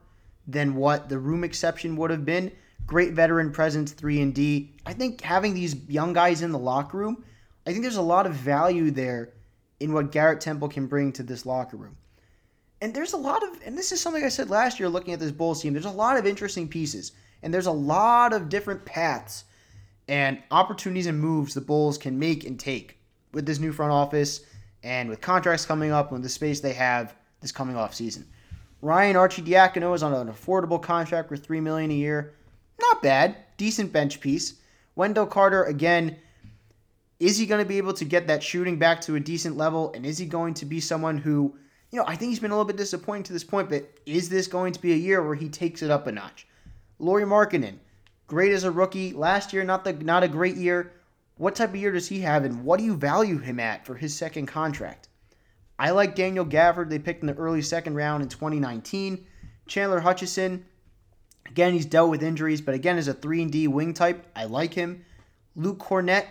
than what the room exception would have been. Great veteran presence, 3 and D. I think having these young guys in the locker room, I think there's a lot of value there in what Garrett Temple can bring to this locker room. And there's a lot of, and this is something I said last year looking at this Bulls team, there's a lot of interesting pieces. And there's a lot of different paths and opportunities and moves the Bulls can make and take with this new front office and with contracts coming up and the space they have this coming off season. Ryan Archie Arcidiacono is on an affordable contract for 3 million a year. Not bad. Decent bench piece. Wendell Carter, again, is he going to be able to get that shooting back to a decent level? And is he going to be someone who you know, I think he's been a little bit disappointing to this point, but is this going to be a year where he takes it up a notch? Lauri Markkanen, great as a rookie. Last year, not the not a great year. What type of year does he have, and what do you value him at for his second contract? I like Daniel Gafford. They picked in the early second round in 2019. Chandler Hutchison, again, he's dealt with injuries, but again, as a 3 and D wing type, I like him. Luke Kornet,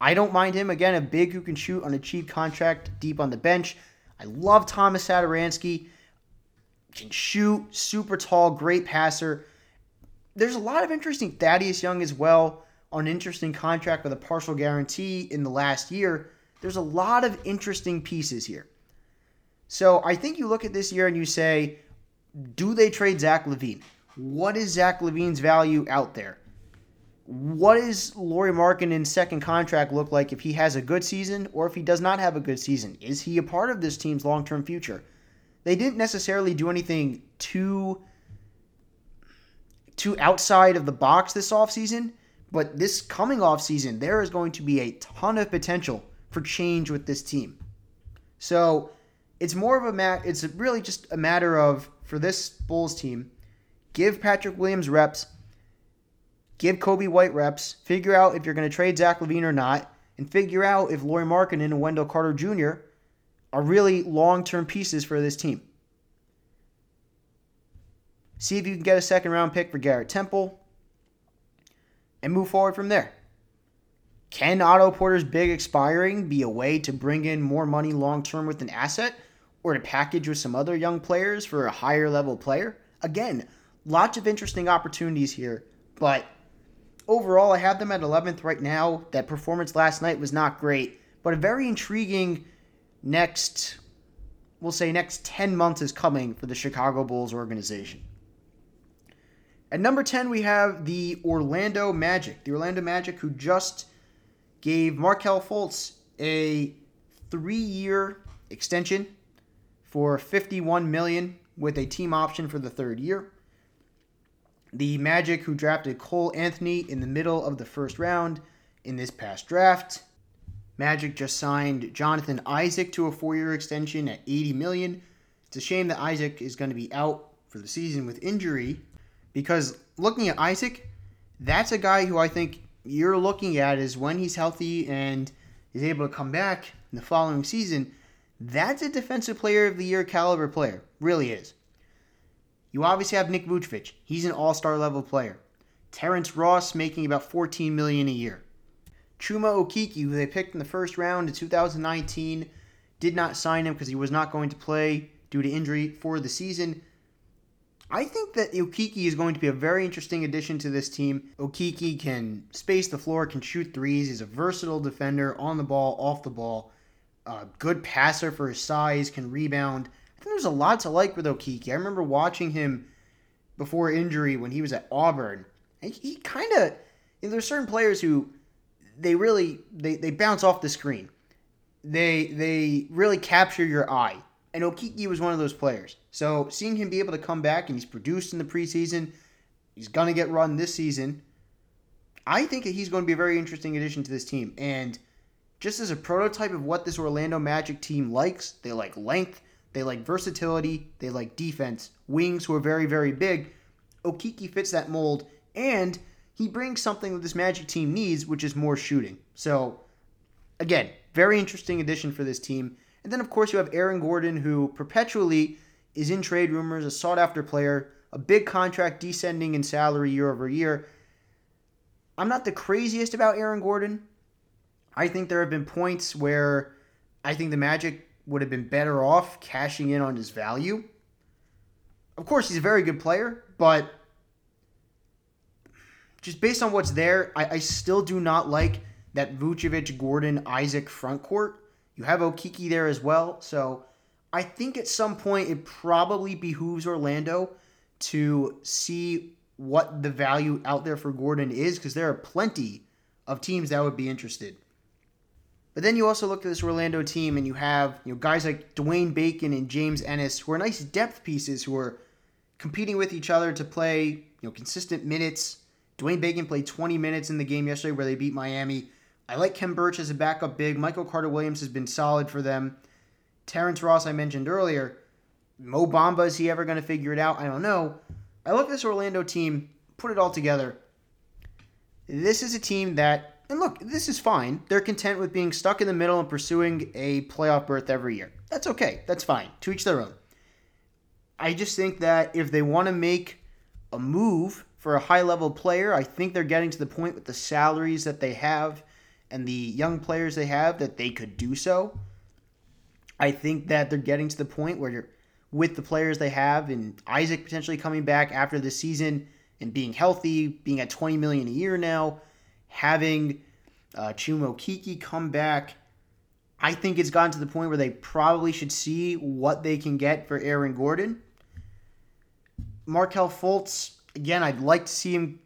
I don't mind him. Again, a big who can shoot on a cheap contract deep on the bench. I love Thomas Satoransky. Can shoot, super tall, great passer. There's a lot of interesting Thaddeus Young as well on an interesting contract with a partial guarantee in the last year. There's a lot of interesting pieces here. So I think you look at this year and you say, do they trade Zach LaVine? What is Zach LaVine's value out there? What does Lauri Markkanen's second contract look like if he has a good season or if he does not have a good season? Is he a part of this team's long term future? They didn't necessarily do anything too too outside of the box this offseason, but this coming offseason, there is going to be a ton of potential for change with this team. So it's more of a mat. It's really just a matter of for this Bulls team, give Patrick Williams reps, give Coby White reps, figure out if you're going to trade Zach LaVine or not, and figure out if Lauri Markkanen and Wendell Carter Jr. are really long-term pieces for this team. See if you can get a second round pick for Garrett Temple and move forward from there. Can Otto Porter's big expiring be a way to bring in more money long term with an asset or to package with some other young players for a higher level player? Again, lots of interesting opportunities here, but overall, I have them at 11th right now. That performance last night was not great, but a very intriguing next, we'll say, next 10 months is coming for the Chicago Bulls organization. At number 10, we have the Orlando Magic. The Orlando Magic, who just gave Markelle Fultz a three-year extension for 51 million with a team option for the third year. The Magic, who drafted Cole Anthony in the middle of the first round in this past draft. Magic just signed Jonathan Isaac to a four-year extension at 80 million. It's a shame that Isaac is going to be out for the season with injury because looking at Isaac, that's a guy who I think you're looking at is when he's healthy and is able to come back in the following season, that's a defensive player of the year caliber player. Really is. You obviously have Nick Vucevic. He's an all-star level player. Terrence Ross making about 14 million a year. Chuma Okeke, who they picked in the first round in 2019, did not sign him because he was not going to play due to injury for the season. I think that Okeke is going to be a very interesting addition to this team. Okeke can space the floor, can shoot threes. He's a versatile defender on the ball, off the ball. A good passer for his size, can rebound. I think there's a lot to like with Okeke. I remember watching him before injury when he was at Auburn. And he kind of, you know, there's certain players who they really they, they bounce off the screen. They they really capture your eye. And Okeke was one of those players. So seeing him be able to come back and he's produced in the preseason, he's to get run this season. I think that he's going to be a very interesting addition to this team. And just as a prototype of what this Orlando Magic team likes, they like length, they like versatility, they like defense, wings who are very, very big. Okeke fits that mold, and he brings something that this Magic team needs, which is more shooting. So, again, very interesting addition for this team. And then, of course, you have Aaron Gordon, who perpetually is in trade rumors, a sought after player, a big contract descending in salary year over year. I'm not the craziest about Aaron Gordon. I think there have been points where I think the Magic would have been better off cashing in on his value. Of course, he's a very good player, but just based on what's there, I, I still do not like that Vucevic, Gordon, Isaac front court. You have Okeke there as well, so I think at some point it probably behooves Orlando to see what the value out there for Gordon is because there are plenty of teams that would be interested. But then you also look at this Orlando team and you have you know guys like Dwayne Bacon and James Ennis who are nice depth pieces who are competing with each other to play you know consistent minutes. Dwayne Bacon played 20 minutes in the game yesterday where they beat Miami. I like Khem Birch as a backup big. Michael Carter Williams has been solid for them. Terrence Ross, I mentioned earlier. Mo Bamba, is he ever going to figure it out? I don't know. I look at this Orlando team, put it all together. This is a team that And look, this is fine. They're content with being stuck in the middle and pursuing a playoff berth every year. That's okay. That's fine. To each their own. I just think that if they want to make a move for a high level player, I think they're getting to the point with the salaries that they have and the young players they have that they could do so. I think that they're getting to the point where you're with the players they have and Isaac potentially coming back after the season and being healthy, being at 20 million a year now, having uh, Chuma Okeke come back, I think it's gotten to the point where they probably should see what they can get for Aaron Gordon. Markelle Fultz, again, I'd like to see him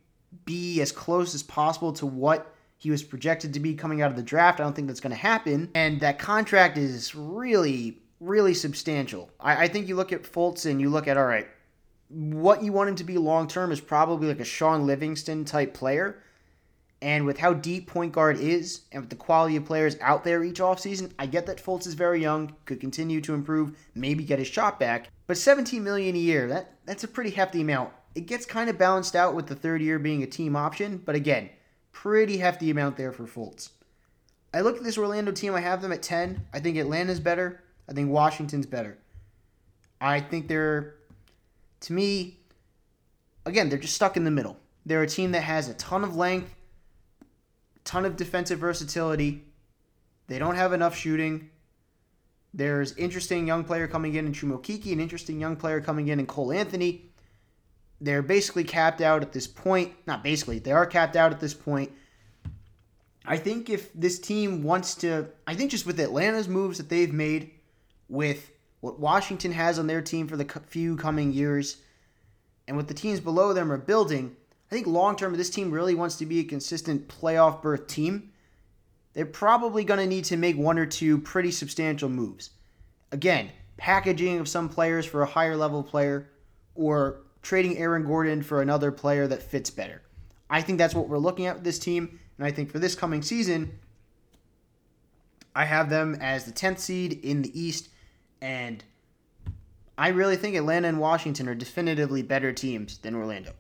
be as close as possible to what he was projected to be coming out of the draft. I don't think that's going to happen. And that contract is really, really substantial. I, I think you look at Fultz and you look at, all right, what you want him to be long term is probably like a Shaun Livingston type player. And with how deep point guard is and with the quality of players out there each offseason, I get that Fultz is very young, could continue to improve, maybe get his shot back. But 17 million a year, that that's a pretty hefty amount. It gets kind of balanced out with the third year being a team option, but again, pretty hefty amount there for Fultz. I look at this Orlando team, I have them at 10. I think Atlanta's better. I think Washington's better. I think they're to me again, they're just stuck in the middle. They're a team that has a ton of length ton of defensive versatility. They don't have enough shooting. There's interesting young player coming in in Chuma Okeke, an interesting young player coming in in Cole Anthony. They're basically capped out at this point. Not basically, they are capped out at this point. I think if this team wants to, I think just with Atlanta's moves that they've made, with what Washington has on their team for the few coming years, and what the teams below them are building, I think long term, this team really wants to be a consistent playoff berth team. They're probably going to need to make one or two pretty substantial moves. Again, packaging of some players for a higher level player or trading Aaron Gordon for another player that fits better. I think that's what we're looking at with this team. And I think for this coming season, I have them as the 10th seed in the East. And I really think Atlanta and Washington are definitively better teams than Orlando.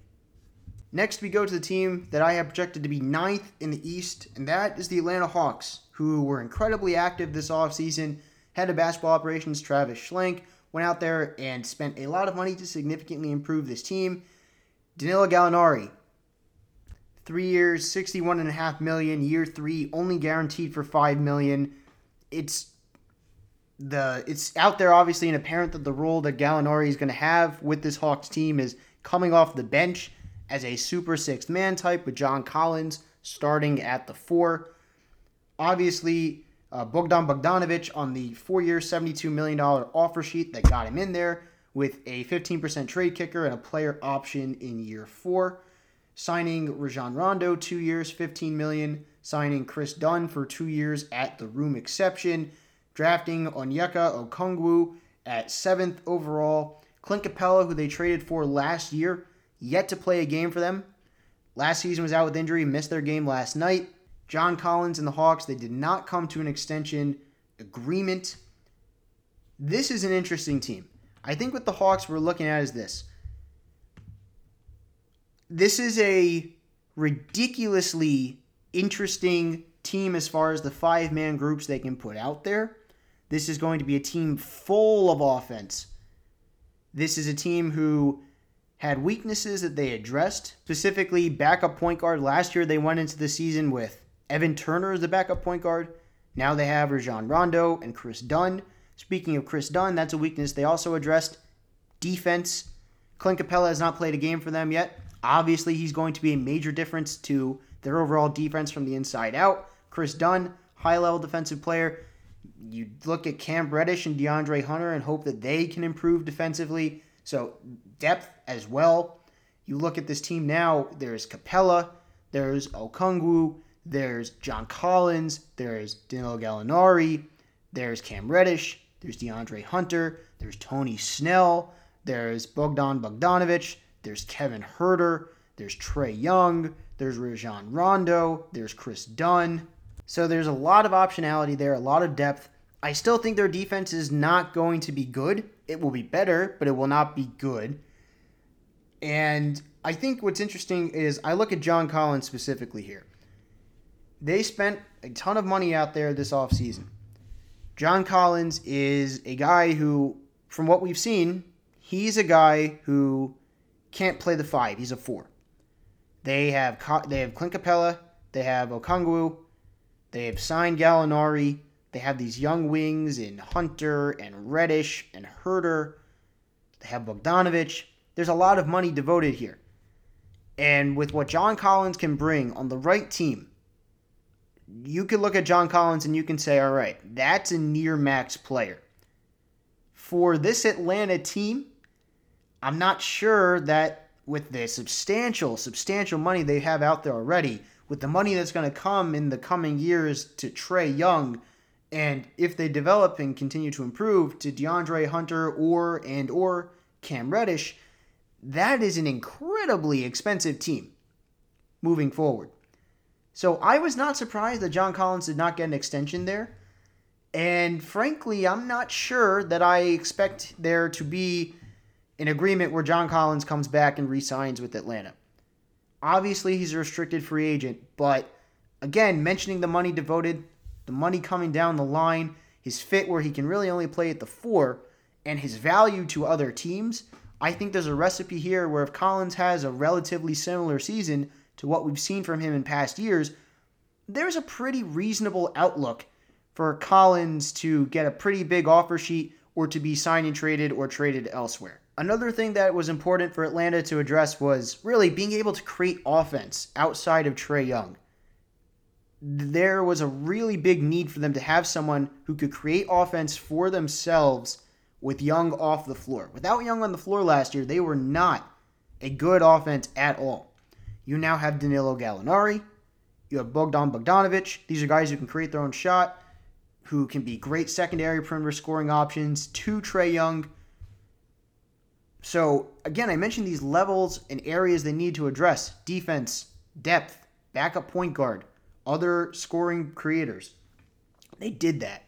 Next, we go to the team that I have projected to be ninth in the East, and that is the Atlanta Hawks, who were incredibly active this offseason. Head of basketball operations Travis Schlenk went out there and spent a lot of money to significantly improve this team. Danilo Gallinari, three years, sixty-one and a half million. Year three, only guaranteed for five million. It's the it's out there obviously and apparent that the role that Gallinari is going to have with this Hawks team is coming off the bench as a super sixth man type with John Collins starting at the four. Obviously, uh, Bogdan Bogdanovic on the four year, $72 million offer sheet that got him in there with a 15% trade kicker and a player option in year four. Signing Rajon Rondo, two years, 15 million. Signing Kris Dunn for two years at the room exception. Drafting Onyeka Okongwu at seventh overall. Clint Capela, who they traded for last year, yet to play a game for them. Last season was out with injury, missed their game last night. John Collins and the Hawks, they did not come to an extension agreement. This is an interesting team. I think what the Hawks we're looking at is this. This is a ridiculously interesting team as far as the five man groups they can put out there. This is going to be a team full of offense. This is a team who had weaknesses that they addressed, specifically backup point guard. Last year, they went into the season with Evan Turner is the backup point guard. Now they have Rajon Rondo and Kris Dunn. Speaking of Kris Dunn, that's a weakness they also addressed. Defense. Clint Capela has not played a game for them yet. Obviously, he's going to be a major difference to their overall defense from the inside out. Kris Dunn, high level defensive player. You look at Cam Reddish and DeAndre Hunter and hope that they can improve defensively. So depth as well. You look at this team now, there's Capela, there's Okongwu, there's John Collins, there's Danilo Gallinari, there's Cam Reddish, there's DeAndre Hunter, there's Tony Snell, there's Bogdan Bogdanovic, there's Kevin Huerter, there's Trae Young, there's Rajon Rondo, there's Kris Dunn. So there's a lot of optionality there, a lot of depth. I still think their defense is not going to be good. It will be better, but it will not be good. And I think what's interesting is I look at John Collins specifically here. They spent a ton of money out there this offseason. John Collins is a guy who, from what we've seen, he's a guy who can't play the five. He's a four. They have they have Clint Capela, they have Okongwu, they have signed Gallinari, they have these young wings in Hunter and Reddish and Huerter. They have Bogdanovic. There's a lot of money devoted here. And with what John Collins can bring on the right team, you can look at John Collins and you can say, all right, that's a near max player. For this Atlanta team, I'm not sure that with the substantial, substantial money they have out there already, with the money that's going to come in the coming years to Trae Young, and if they develop and continue to improve to DeAndre Hunter or and or Cam Reddish, that is an incredibly expensive team moving forward. So I was not surprised that John Collins did not get an extension there. And frankly, I'm not sure that I expect there to be an agreement where John Collins comes back and resigns with Atlanta. Obviously, he's a restricted free agent, but again, mentioning the money devoted, the money coming down the line, his fit where he can really only play at the four, and his value to other teams, I think there's a recipe here where if Collins has a relatively similar season to what we've seen from him in past years, there's a pretty reasonable outlook for Collins to get a pretty big offer sheet or to be signed and traded or traded elsewhere. Another thing that was important for Atlanta to address was really being able to create offense outside of Trae Young. There was a really big need for them to have someone who could create offense for themselves with Young off the floor. Without Young on the floor last year, they were not a good offense at all. You now have Danilo Gallinari. You have Bogdan Bogdanovic. These are guys who can create their own shot, who can be great secondary perimeter scoring options to Trae Young. So, again, I mentioned these levels and areas they need to address defense, depth, backup point guard, other scoring creators. They did that.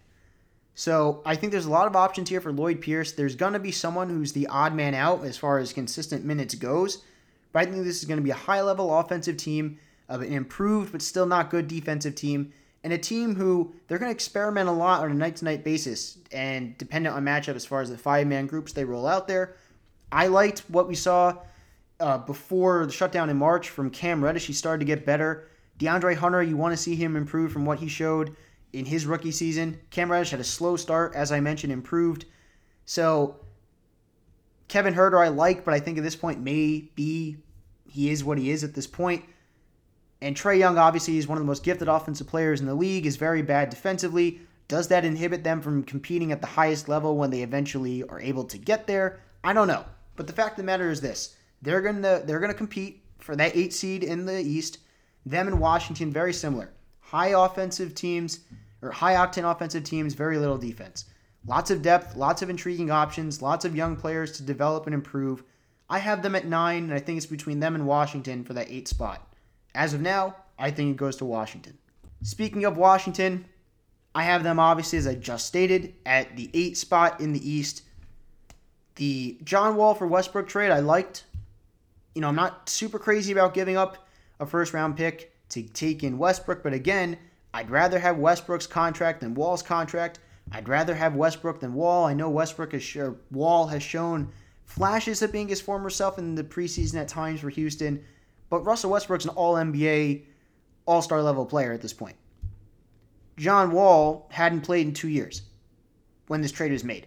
So, I think there's a lot of options here for Lloyd Pierce. There's going to be someone who's the odd man out as far as consistent minutes goes. But I think this is going to be a high level offensive team, of an improved but still not good defensive team, and a team who they're going to experiment a lot on a night to night basis and dependent on matchup as far as the five man groups they roll out there. I liked what we saw uh, before the shutdown in March from Cam Reddish. He started to get better. DeAndre Hunter, you want to see him improve from what he showed in his rookie season. Cam Reddish had a slow start, as I mentioned, improved. So Kevin Huerter I like, but I think at this point may be he is what he is at this point. And Trae Young, obviously, is one of the most gifted offensive players in the league, is very bad defensively. Does that inhibit them from competing at the highest level when they eventually are able to get there? I don't know. But the fact of the matter is this. They're gonna they're gonna compete for that eight seed in the East. Them and Washington, very similar. High offensive teams or high octane offensive teams, very little defense. Lots of depth, lots of intriguing options, lots of young players to develop and improve. I have them at nine, and I think it's between them and Washington for that eight spot. As of now, I think it goes to Washington. Speaking of Washington, I have them obviously, as I just stated, at the eight spot in the East. The John Wall for Westbrook trade I liked. You know, I'm not super crazy about giving up a first round pick to take in Westbrook, but again, I'd rather have Westbrook's contract than Wall's contract. I'd rather have Westbrook than Wall. I know Westbrook has sure Wall has shown flashes of being his former self in the preseason at times for Houston, but Russell Westbrook's an all NBA, all star level player at this point. John Wall hadn't played in two years when this trade was made.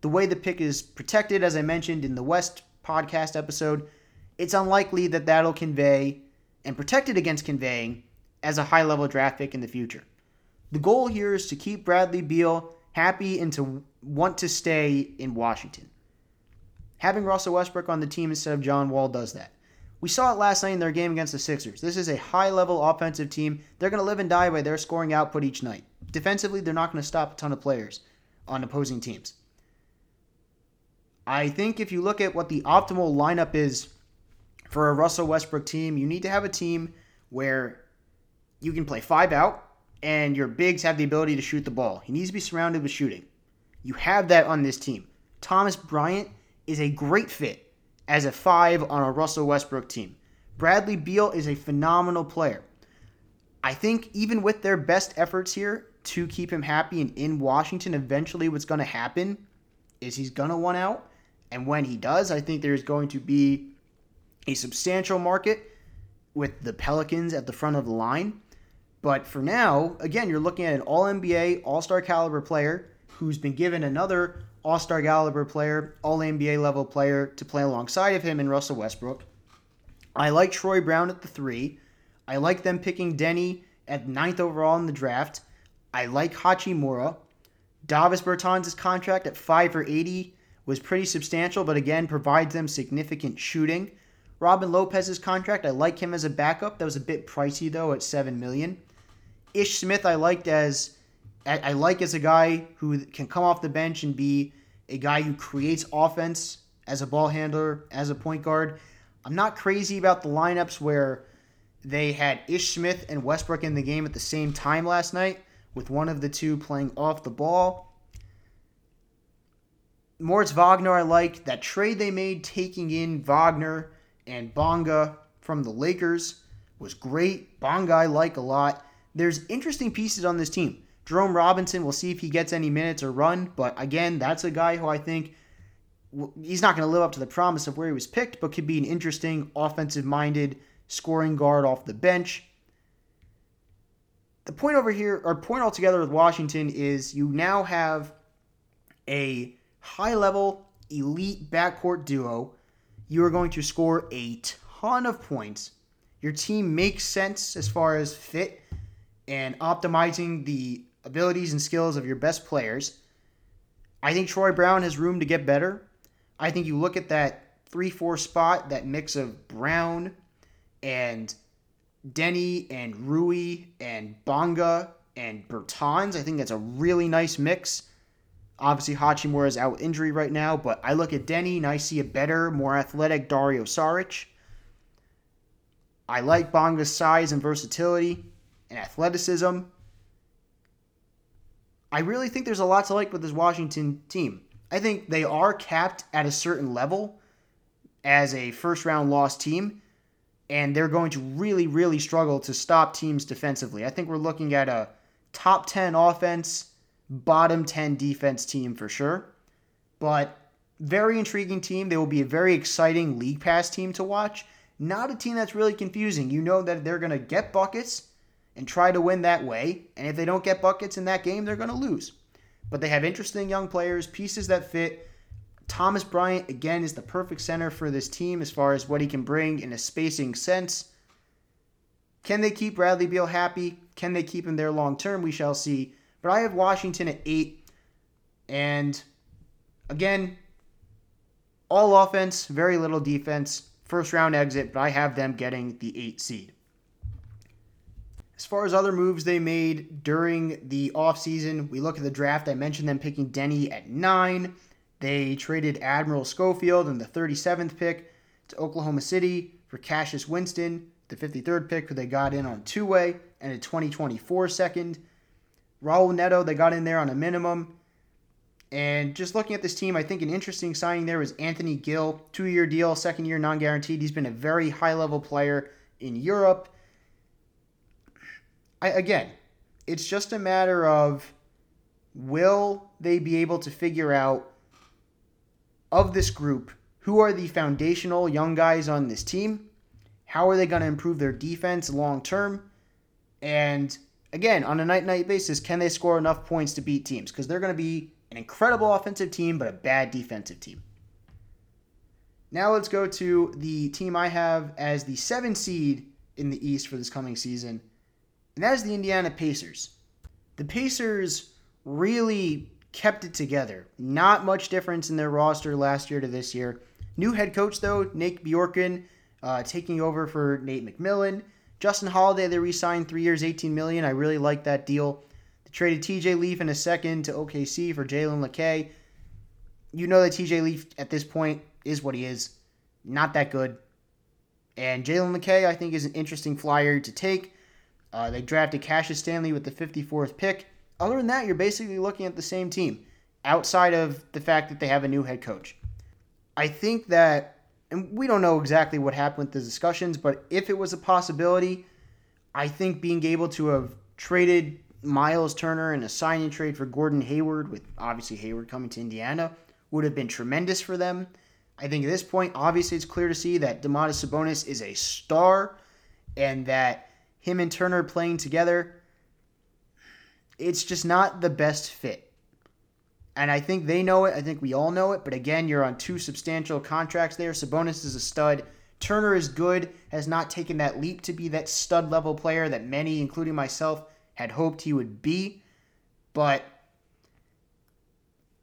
The way the pick is protected, as I mentioned in the West podcast episode, it's unlikely that that'll convey and protect it against conveying as a high level draft pick in the future. The goal here is to keep Bradley Beal happy and to want to stay in Washington. Having Russell Westbrook on the team instead of John Wall does that. We saw it last night in their game against the Sixers. This is a high level offensive team. They're going to live and die by their scoring output each night. Defensively, they're not going to stop a ton of players on opposing teams. I think if you look at what the optimal lineup is for a Russell Westbrook team, you need to have a team where you can play five out and your bigs have the ability to shoot the ball. He needs to be surrounded with shooting. You have that on this team. Thomas Bryant is a great fit as a 5 on a Russell Westbrook team. Bradley Beal is a phenomenal player. I think even with their best efforts here to keep him happy and in Washington, eventually what's going to happen is he's going to want out. And when he does, I think there's going to be a substantial market with the Pelicans at the front of the line. But for now, again, you're looking at an All NBA, All Star caliber player who's been given another All Star caliber player, All NBA level player to play alongside of him in Russell Westbrook. I like Troy Brown at the three. I like them picking Deni at ninth overall in the draft. I like Hachimura. Davis Bertans' contract at 5 for 80 was pretty substantial, but again, provides them significant shooting. Robin Lopez's contract, I like him as a backup. That was a bit pricey though at 7 million. Ish Smith I liked as I like as a guy who can come off the bench and be a guy who creates offense as a ball handler, as a point guard. I'm not crazy about the lineups where they had Ish Smith and Westbrook in the game at the same time last night, with one of the two playing off the ball. Moritz Wagner, I like. That trade they made taking in Wagner and Bonga from the Lakers was great. Bonga, I like a lot. There's interesting pieces on this team. Jerome Robinson, we'll see if he gets any minutes or run, but again, that's a guy who I think he's not going to live up to the promise of where he was picked, but could be an interesting offensive minded scoring guard off the bench. The point over here, or point altogether with Washington, is you now have a high level elite backcourt duo. You are going to score a ton of points. Your team makes sense as far as fit and optimizing the abilities and skills of your best players. I think Troy Brown has room to get better. I think you look at that 3 4 spot, that mix of Brown, and Deni and Rui and Bonga and Bertans. I think that's a really nice mix. Obviously, Hachimura is out with injury right now, but I look at Deni and I see a better, more athletic Dario Saric. I like Bonga's size and versatility and athleticism. I really think there's a lot to like with this Washington team. I think they are capped at a certain level as a first round loss team, and they're going to really, really struggle to stop teams defensively. I think we're looking at a top 10 offense, bottom 10 defense team for sure. But very intriguing team. They will be a very exciting league pass team to watch. Not a team that's really confusing. You know that they're going to get buckets and try to win that way. And if they don't get buckets in that game, they're going to lose. But they have interesting young players, pieces that fit. Thomas Bryant, again, is the perfect center for this team as far as what he can bring in a spacing sense. Can they keep Bradley Beal happy? Can they keep him there long term? We shall see. But I have Washington at eight. And again, all offense, very little defense. First round exit, but I have them getting the eight seed. As far as other moves they made during the offseason, we look at the draft. I mentioned them picking Deni at nine. They traded Admiral Schofield in the 37th pick to Oklahoma City for Cassius Winston, the 53rd pick, who they got in on two way, and a 2024 second. Raul Neto, they got in there on a minimum. And just looking at this team, I think an interesting signing there was Anthony Gill, two year deal, second year non guaranteed. He's been a very high level player in Europe. I, again, it's just a matter of will they be able to figure out of this group who are the foundational young guys on this team? How are they going to improve their defense long term? And again, on a night night basis, can they score enough points to beat teams? Because they're going to be an incredible offensive team, but a bad defensive team. Now let's go to the team I have as the seven seed in the East for this coming season, and that is the Indiana Pacers. The Pacers really kept it together. Not much difference in their roster last year to this year. New head coach though, Nate Bjorkgren, uh, taking over for Nate McMillan. Justin Holiday, they re-signed three years, 18 million. I really like that deal. They traded TJ Leaf in a second to OKC for Jalen Lecque. You know that TJ Leaf at this point is what he is. Not that good. And Jalen Lecque, I think, is an interesting flyer to take. Uh, they drafted Cassius Stanley with the 54th pick. Other than that, you're basically looking at the same team outside of the fact that they have a new head coach. I think that, and we don't know exactly what happened with the discussions, but if it was a possibility, I think being able to have traded Myles Turner in a signing trade for Gordon Hayward, with obviously Hayward coming to Indiana, would have been tremendous for them. I think at this point, obviously, it's clear to see that Domantas Sabonis is a star and that him and Turner playing together, it's just not the best fit. And I think they know it. I think we all know it. But again, you're on two substantial contracts there. Sabonis is a stud. Turner is good, has not taken that leap to be that stud level player that many, including myself, had hoped he would be. But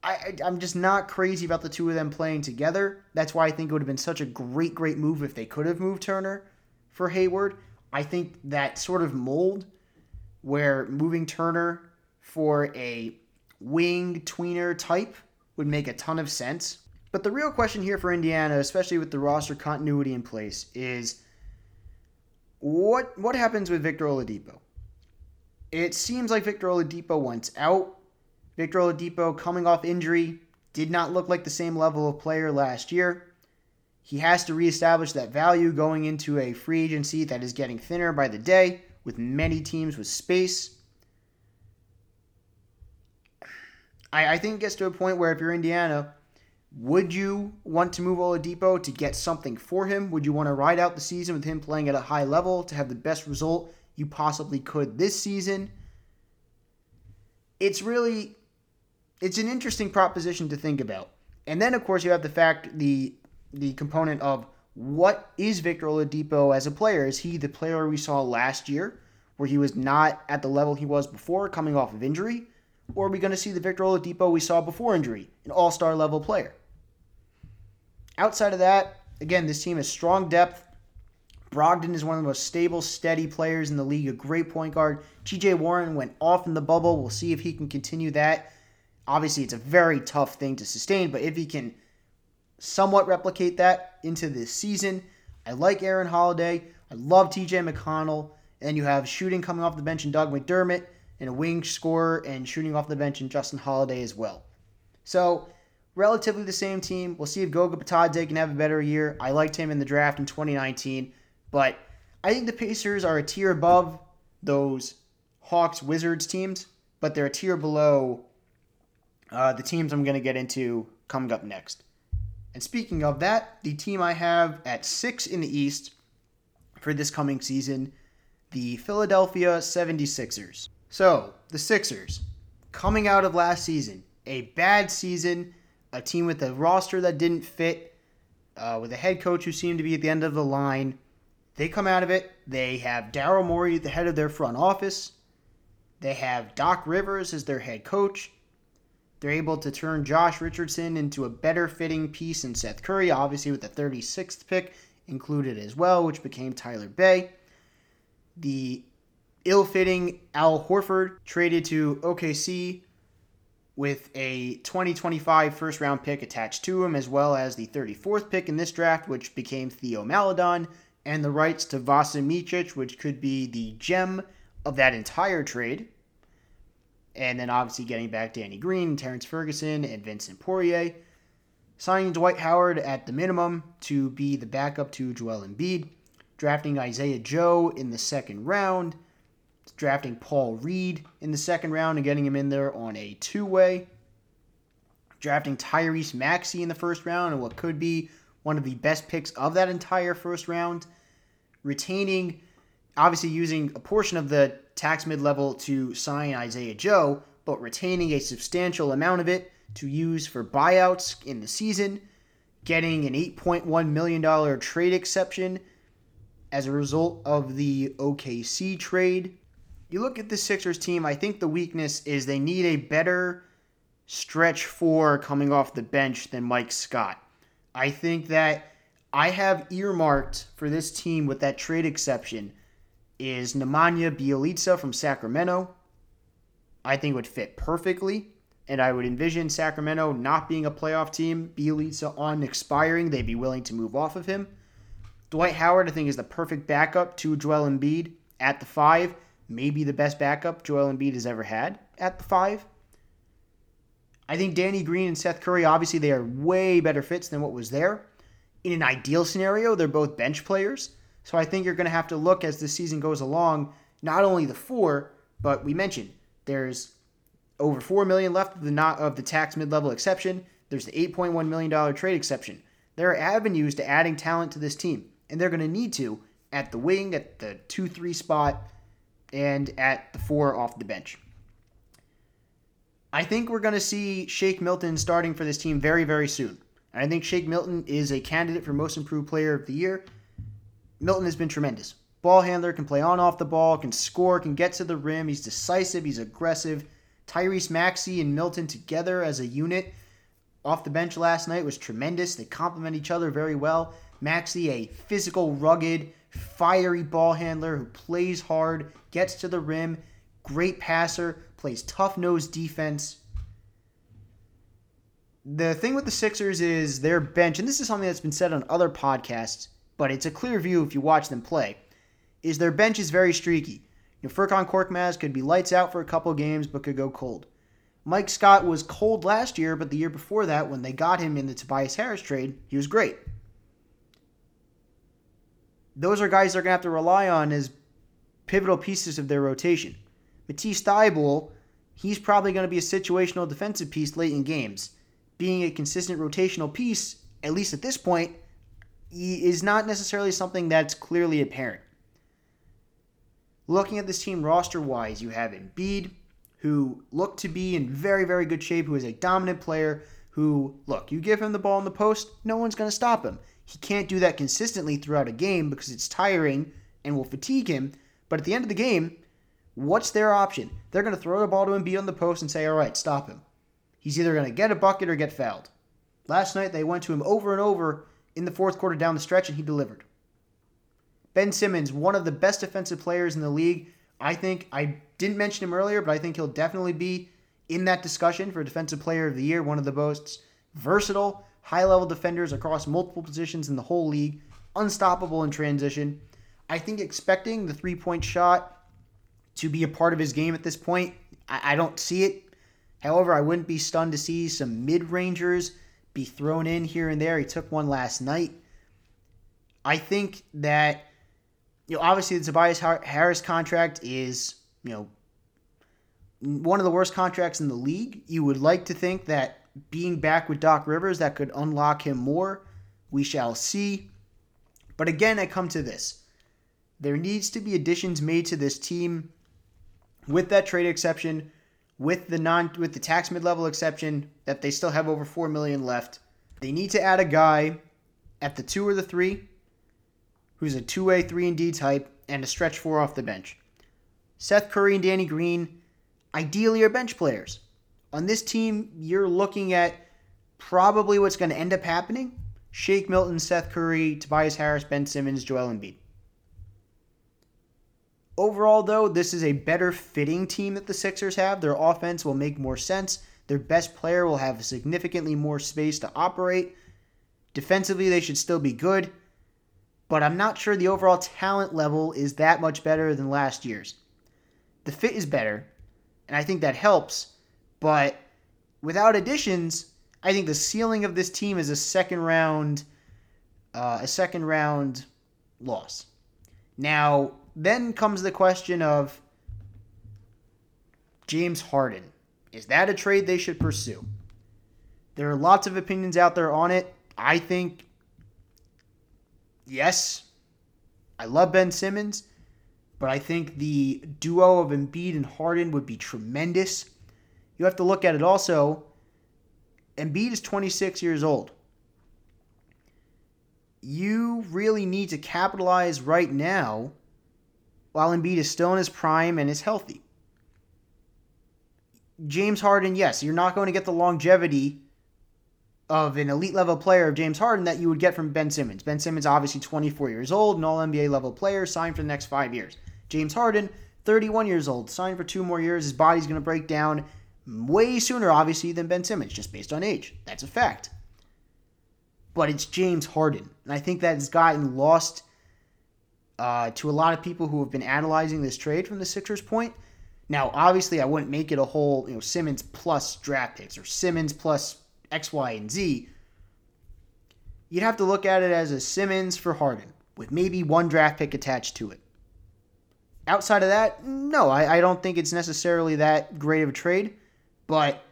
I, I'm just not crazy about the two of them playing together. That's why I think it would have been such a great, great move if they could have moved Turner for Hayward. I think that sort of mold where moving Turner for a wing tweener type would make a ton of sense. But the real question here for Indiana, especially with the roster continuity in place, is what what happens with Victor Oladipo? It seems like Victor Oladipo wants out. Victor Oladipo coming off injury did not look like the same level of player last year. He has to reestablish that value going into a free agency that is getting thinner by the day with many teams with space. I, I think it gets to a point where if you're Indiana, would you want to move Oladipo to get something for him? Would you want to ride out the season with him playing at a high level to have the best result you possibly could this season? It's really it's an interesting proposition to think about. And then of course you have the fact the the component of what is Victor Oladipo as a player? Is he the player we saw last year where he was not at the level he was before coming off of injury? Or are we going to see the Victor Oladipo we saw before injury, an all star level player? Outside of that, again, this team has strong depth. Brogdon is one of the most stable, steady players in the league, a great point guard. TJ Warren went off in the bubble. We'll see if he can continue that. Obviously, it's a very tough thing to sustain, but if he can somewhat replicate that into this season, I like Aaron Holiday. I love TJ McConnell. And you have shooting coming off the bench in Doug McDermott and a wing scorer and shooting off the bench in Justin Holiday as well. So, relatively the same team. We'll see if Goga Bitadze can have a better year. I liked him in the draft in 2019, but I think the Pacers are a tier above those Hawks Wizards teams, but they're a tier below uh, the teams I'm going to get into coming up next. And speaking of that, the team I have at six in the East for this coming season, the Philadelphia 76ers. So, the Sixers, coming out of last season, a bad season, a team with a roster that didn't fit, uh, with a head coach who seemed to be at the end of the line. They come out of it. They have Daryl Morey at the head of their front office. They have Doc Rivers as their head coach. They're able to turn Josh Richardson into a better fitting piece in Seth Curry, obviously with the 36th pick included as well, which became Tyler Bey. The ill fitting Al Horford traded to OKC with a 2025 first round pick attached to him, as well as the 34th pick in this draft, which became Theo Maledon, and the rights to Vasa Micic, which could be the gem of that entire trade. And then obviously getting back Danny Green, Terrance Ferguson, and Vincent Poirier. Signing Dwight Howard at the minimum to be the backup to Joel Embiid. Drafting Isaiah Joe in the second round drafting Paul Reed in the second round and getting him in there on a two way. Drafting Tyrese Maxey in the first round and what could be one of the best picks of that entire first round. Retaining, obviously, using a portion of the tax mid level to sign Isaiah Joe, but retaining a substantial amount of it to use for buyouts in the season. Getting an $8.1 million trade exception as a result of the OKC trade you look at the Sixers team, I think the weakness is they need a better stretch four coming off the bench than Mike Scott. I think that I have earmarked for this team with that trade exception is Nemanja Bjelica from Sacramento. I think would fit perfectly, and I would envision Sacramento not being a playoff team. Bjelica on expiring, they'd be willing to move off of him. Dwight Howard, I think, is the perfect backup to Joel Embiid at the five maybe the best backup Joel Embiid has ever had at the five. I think Danny Green and Seth Curry, obviously, they are way better fits than what was there. In an ideal scenario, they're both bench players. So I think you're going to have to look as the season goes along not only the four, but we mentioned there's over four million left of the not of the tax mid-level exception. There's the 8.1 million dollar trade exception. There are avenues to adding talent to this team, and they're going to need to at the wing, at the two-three spot, and at the four off the bench. I think we're going to see Shake Milton starting for this team very, very soon. I think Shake Milton is a candidate for Most Improved Player of the Year. Milton has been tremendous. Ball handler, can play on off the ball, can score, can get to the rim. He's decisive, he's aggressive. Tyrese Maxey and Milton together as a unit off the bench last night was tremendous. They complement each other very well. Maxey, a physical, rugged, fiery ball handler who plays hard, gets to the rim, great passer, plays tough nose defense. The thing with the Sixers is their bench, and this is something that's been said on other podcasts, but it's a clear view if you watch them play, is their bench is very streaky. You know, Furkan Korkmaz could be lights out for a couple games, but could go cold. Mike Scott was cold last year, but the year before that, when they got him in the Tobias Harris trade, he was great. Those are guys they're going to have to rely on as pivotal pieces of their rotation. Matisse Thybulle, he's probably going to be a situational defensive piece late in games. Being a consistent rotational piece, at least at this point, is not necessarily something that's clearly apparent. Looking at this team roster wise, you have Embiid, who looked to be in very, very good shape, who is a dominant player, who, look, you give him the ball in the post, no one's going to stop him. He can't do that consistently throughout a game because it's tiring and will fatigue him. But at the end of the game, what's their option? They're going to throw the ball to Embiid on the post and say, all right, stop him. He's either going to get a bucket or get fouled. Last night, they went to him over and over in the fourth quarter down the stretch, and he delivered. Ben Simmons, one of the best defensive players in the league. I think I didn't mention him earlier, but I think he'll definitely be in that discussion for Defensive Player of the Year. One of the most versatile, high level defenders across multiple positions in the whole league, unstoppable in transition. I think expecting the three point shot to be a part of his game at this point, I, I don't see it. However, I wouldn't be stunned to see some mid rangers be thrown in here and there. He took one last night. I think that you know, obviously the Tobias Harris contract is, you know, one of the worst contracts in the league. You would like to think that being back with Doc Rivers that could unlock him more. We shall see. But again, I come to this. There needs to be additions made to this team with that trade exception, with the non with the tax mid-level exception that they still have over 4 million left. They need to add a guy at the 2 or the 3 who's a two way, 3 and D type, and a stretch 4 off the bench. Seth Curry and Danny Green ideally are bench players. On this team, you're looking at probably what's going to end up happening Shake Milton, Seth Curry, Tobias Harris, Ben Simmons, Joel Embiid. Overall, though, this is a better fitting team that the Sixers have. Their offense will make more sense. Their best player will have significantly more space to operate. Defensively, they should still be good but I'm not sure the overall talent level is that much better than last year's. The fit is better, and I think that helps, but without additions, I think the ceiling of this team is a second round uh, a second round loss. Now, then comes the question of James Harden. Is that a trade they should pursue? There are lots of opinions out there on it. I think yes, I love Ben Simmons, but I think the duo of Embiid and Harden would be tremendous. You have to look at it also. Embiid is 26 years old. You really need to capitalize right now while Embiid is still in his prime and is healthy. James Harden, yes, you're not going to get the longevity of an elite level player of James Harden that you would get from Ben Simmons. Ben Simmons, obviously 24 years old, an all NBA level player, signed for the next five years. James Harden, 31 years old, signed for two more years. His body's going to break down way sooner, obviously, than Ben Simmons, just based on age. That's a fact. But it's James Harden. And I think that has gotten lost uh, to a lot of people who have been analyzing this trade from the Sixers' point. Now, obviously, I wouldn't make it a whole, you know, Simmons plus draft picks or Simmons plus X, Y, and Z, you'd have to look at it as a Simmons for Harden with maybe one draft pick attached to it. outside of that, no, I, I don't think it's necessarily that great of a trade, but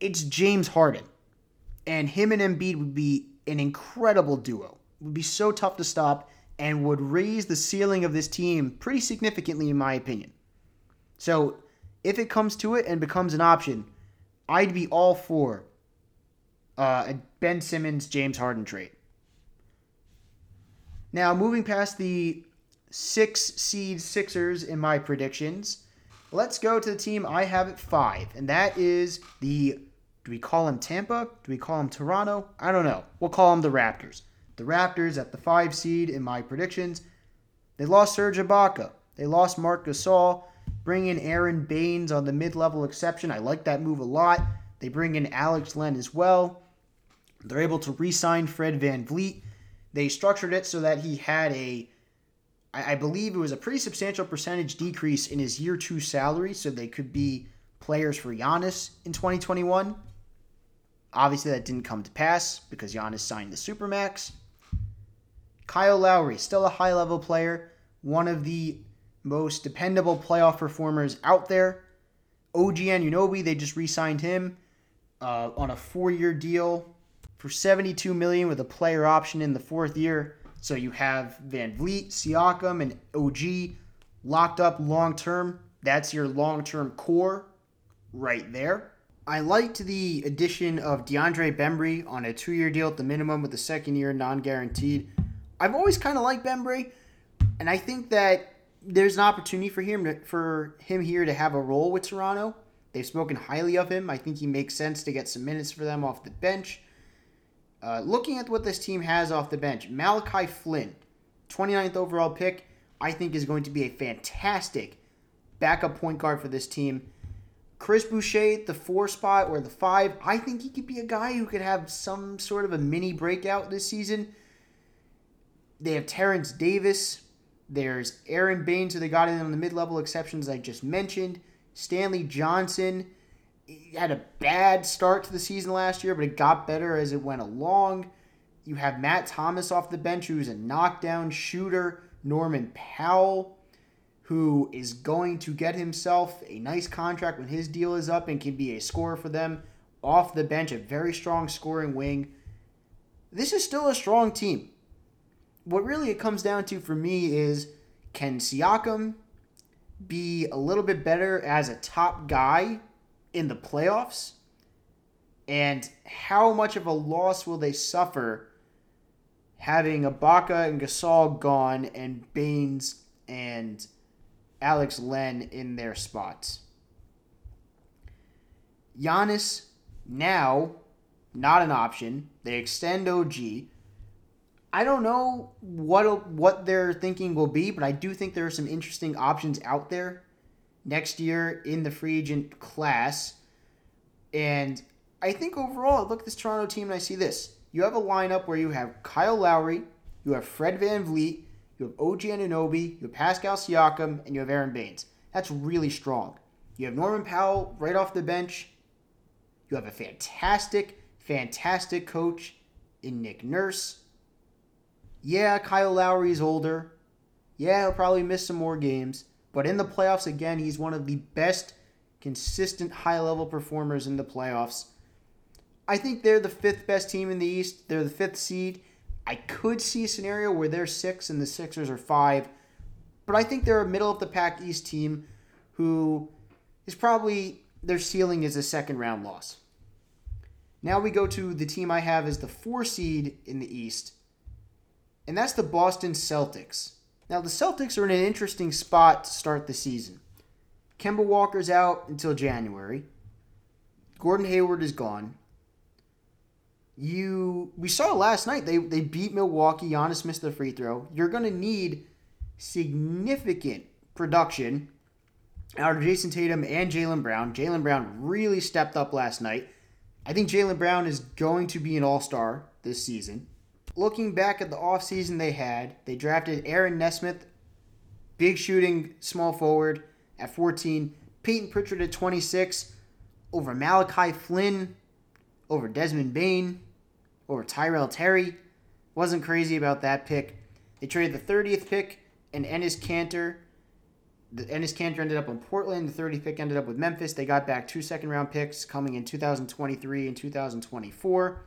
it's James Harden. And him and Embiid would be an incredible duo. It would be so tough to stop and would raise the ceiling of this team pretty significantly, in my opinion. So, if it comes to it and becomes an option, I'd be all for uh, a Ben Simmons James Harden trade. Now, moving past the six seed Sixers in my predictions, let's go to the team I have at five, and that is the. Do we call them Tampa? Do we call them Toronto? I don't know. We'll call them the Raptors. The Raptors at the five seed in my predictions. They lost Serge Ibaka. They lost Marc Gasol. Bring in Aaron Baynes on the mid-level exception. I like that move a lot. They bring in Alex Len as well. They're able to re-sign Fred VanVleet. They structured it so that he had a I believe it was a pretty substantial percentage decrease in his year two salary, so they could be players for Giannis in 2021. Obviously, that didn't come to pass because Giannis signed the Supermax. Kyle Lowry, still a high level player, one of the most dependable playoff performers out there. OG Anunoby, they just re signed him uh, on a four year deal for 72 million with a player option in the fourth year. So you have VanVleet, Siakam, and OG locked up long term. That's your long term core right there. I liked the addition of DeAndre Bembry on a two year deal at the minimum with the second year non guaranteed. I've always kind of liked Bembry, and I think that there's an opportunity for him to, for him here to have a role with Toronto. They've spoken highly of him. I think he makes sense to get some minutes for them off the bench. Uh, looking at what this team has off the bench, Malachi Flynn, 29th overall pick, I think is going to be a fantastic backup point guard for this team. Chris Boucher, the four spot or the five, I think he could be a guy who could have some sort of a mini breakout this season. They have Terrence Davis. There's Aaron Baynes, who they got in on the mid level exceptions I just mentioned. Stanley Johnson had a bad start to the season last year, but it got better as it went along. You have Matt Thomas off the bench, who's a knockdown shooter. Norman Powell, who is going to get himself a nice contract when his deal is up and can be a scorer for them off the bench, a very strong scoring wing. This is still a strong team. What really it comes down to for me is can Siakam be a little bit better as a top guy in the playoffs? And how much of a loss will they suffer having Ibaka and Gasol gone and Baynes and Alex Len in their spots? Giannis now not an option. They extend OG. I don't know what what their thinking will be, but I do think there are some interesting options out there next year in the free agent class. And I think overall, look at this Toronto team and I see this. You have a lineup where you have Kyle Lowry, you have Fred Van VanVleet, you have OG Anunoby, you have Pascal Siakam, and you have Aaron Baynes. That's really strong. You have Norman Powell right off the bench. You have a fantastic, fantastic coach in Nick Nurse. Yeah, Kyle Lowry's older. Yeah, he'll probably miss some more games. But in the playoffs, again, he's one of the best consistent high level performers in the playoffs. I think they're the fifth best team in the East. They're the fifth seed. I could see a scenario where they're six and the Sixers are five, but I think they're a middle of the pack East team who is probably their ceiling is a second round loss. Now we go to the team I have as the four seed in the East, and that's the Boston Celtics. Now, the Celtics are in an interesting spot to start the season. Kemba Walker's out until January. Gordon Hayward is gone. You we saw last night they, they beat Milwaukee. Giannis missed the free throw. You're gonna need significant production out of Jayson Tatum and Jaylen Brown. Jaylen Brown really stepped up last night. I think Jaylen Brown is going to be an all star this season looking back at the offseason they had, they drafted Aaron Nesmith, big shooting small forward at 14, Payton Pritchard at 26, over Malachi Flynn, over Desmond Bane, over Tyrell Terry. Wasn't crazy about that pick. They traded the 30th pick and Enes Kanter the Enes Kanter ended up in Portland. The 30th pick ended up with Memphis. They got back two second round picks coming in 2023 and 2024.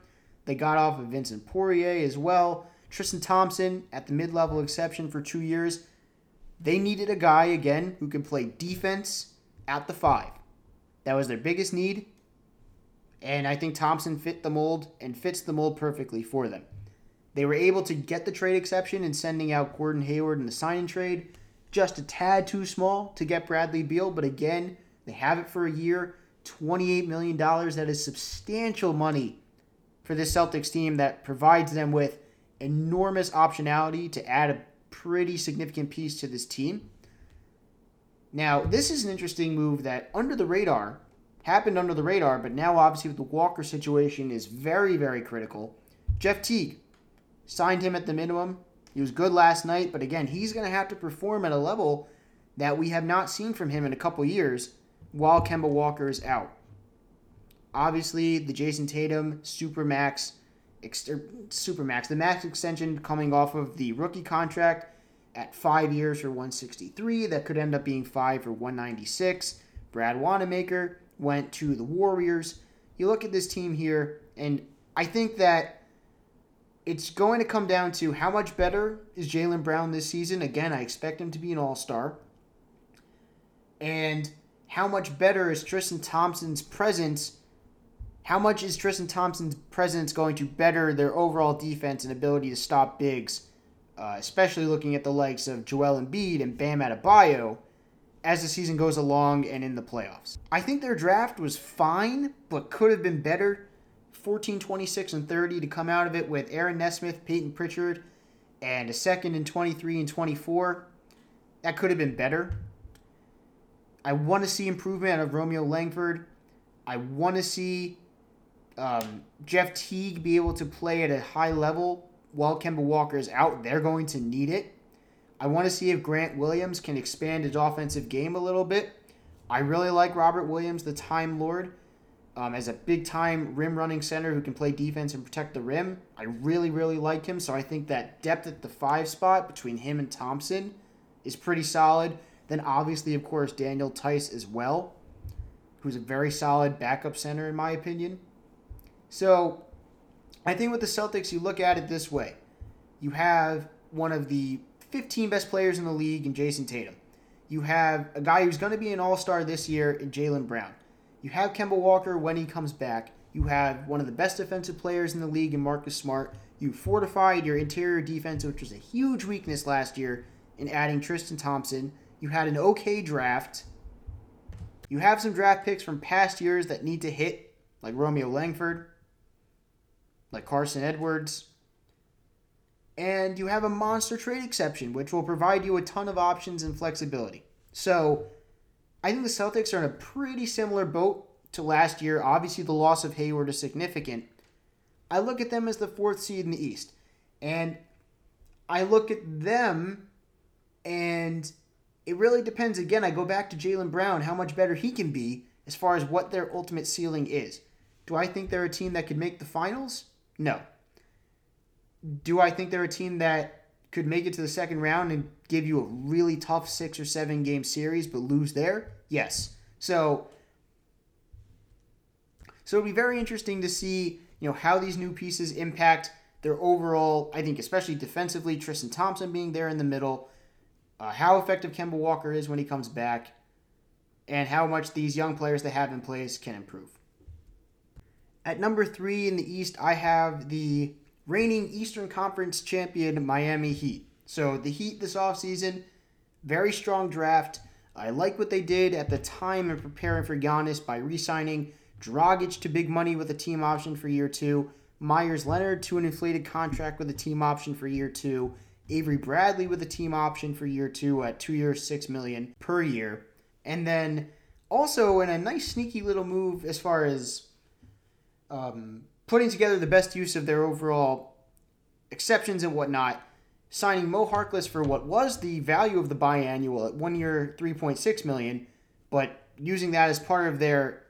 They got off of Vincent Poirier as well. Tristan Thompson at the mid level exception for two years. They needed a guy, again, who can play defense at the five. That was their biggest need. And I think Thompson fit the mold and fits the mold perfectly for them. They were able to get the trade exception in sending out Gordon Hayward in the signing trade. Just a tad too small to get Bradley Beal, but again, they have it for a year. $28 million. That is substantial money for this Celtics team that provides them with enormous optionality to add a pretty significant piece to this team. Now, this is an interesting move that under the radar happened under the radar, but now obviously with the Walker situation is very, very critical. Jeff Teague signed him at the minimum. He was good last night, but again, he's going to have to perform at a level that we have not seen from him in a couple years while Kemba Walker is out. Obviously, the Jayson Tatum Supermax, ex- er, Supermax, the max extension coming off of the rookie contract at five years for 163. That could end up being five for 196. Brad Wanamaker went to the Warriors. You look at this team here, and I think that it's going to come down to how much better is Jaylen Brown this season. Again, I expect him to be an all star. And how much better is Tristan Thompson's presence? How much is Tristan Thompson's presence going to better their overall defense and ability to stop bigs, uh, especially looking at the likes of Joel Embiid and Bam Adebayo as the season goes along and in the playoffs? I think their draft was fine, but could have been better 14, 26, and 30 to come out of it with Aaron Nesmith, Payton Pritchard, and a second in 23 and 24. That could have been better. I want to see improvement out of Romeo Langford. I want to see um, Jeff Teague be able to play at a high level while Kemba Walker is out. They're going to need it. I want to see if Grant Williams can expand his offensive game a little bit. I really like Robert Williams, the Time Lord um, as a big time rim running center who can play defense and protect the rim. I really, really like him. So I think that depth at the five spot between him and Thompson is pretty solid. Then obviously, of course, Daniel Theis as well, who's a very solid backup center in my opinion. So I think with the Celtics, you look at it this way: you have one of the 15 best players in the league in Jayson Tatum. You have a guy who's going to be an All Star this year in Jaylen Brown. You have Kemba Walker when he comes back. You have one of the best defensive players in the league in Marcus Smart. You fortified your interior defense, which was a huge weakness last year, in adding Tristan Thompson. You had an okay draft. You have some draft picks from past years that need to hit, like Romeo Langford, like Carson Edwards. And you have a monster trade exception, which will provide you a ton of options and flexibility. So, I think the Celtics are in a pretty similar boat to last year. Obviously, the loss of Hayward is significant. I look at them as the fourth seed in the East. And I look at them, and it really depends. Again, I go back to Jaylen Brown, how much better he can be as far as what their ultimate ceiling is. Do I think they're a team that could make the finals? No. Do I think they're a team that could make it to the second round and give you a really tough six or seven game series but lose there? Yes. So so it'll be very interesting to see, you know, how these new pieces impact their overall, I think especially defensively, Tristan Thompson being there in the middle, uh, how effective Kemba Walker is when he comes back, and how much these young players they have in place can improve. At number three in the East, I have the reigning Eastern Conference champion Miami Heat. So the Heat this offseason, very strong draft. I like what they did at the time in preparing for Giannis by re signing Dragic to big money with a team option for year two, Meyers Leonard to an inflated contract with a team option for year two, Avery Bradley with a team option for year two at two years, six million per year. And then also in a nice sneaky little move as far as um, putting together the best use of their overall exceptions and whatnot, signing Mo Harkless for what was the value of the biannual at one year, 3.6 million, but using that as part of their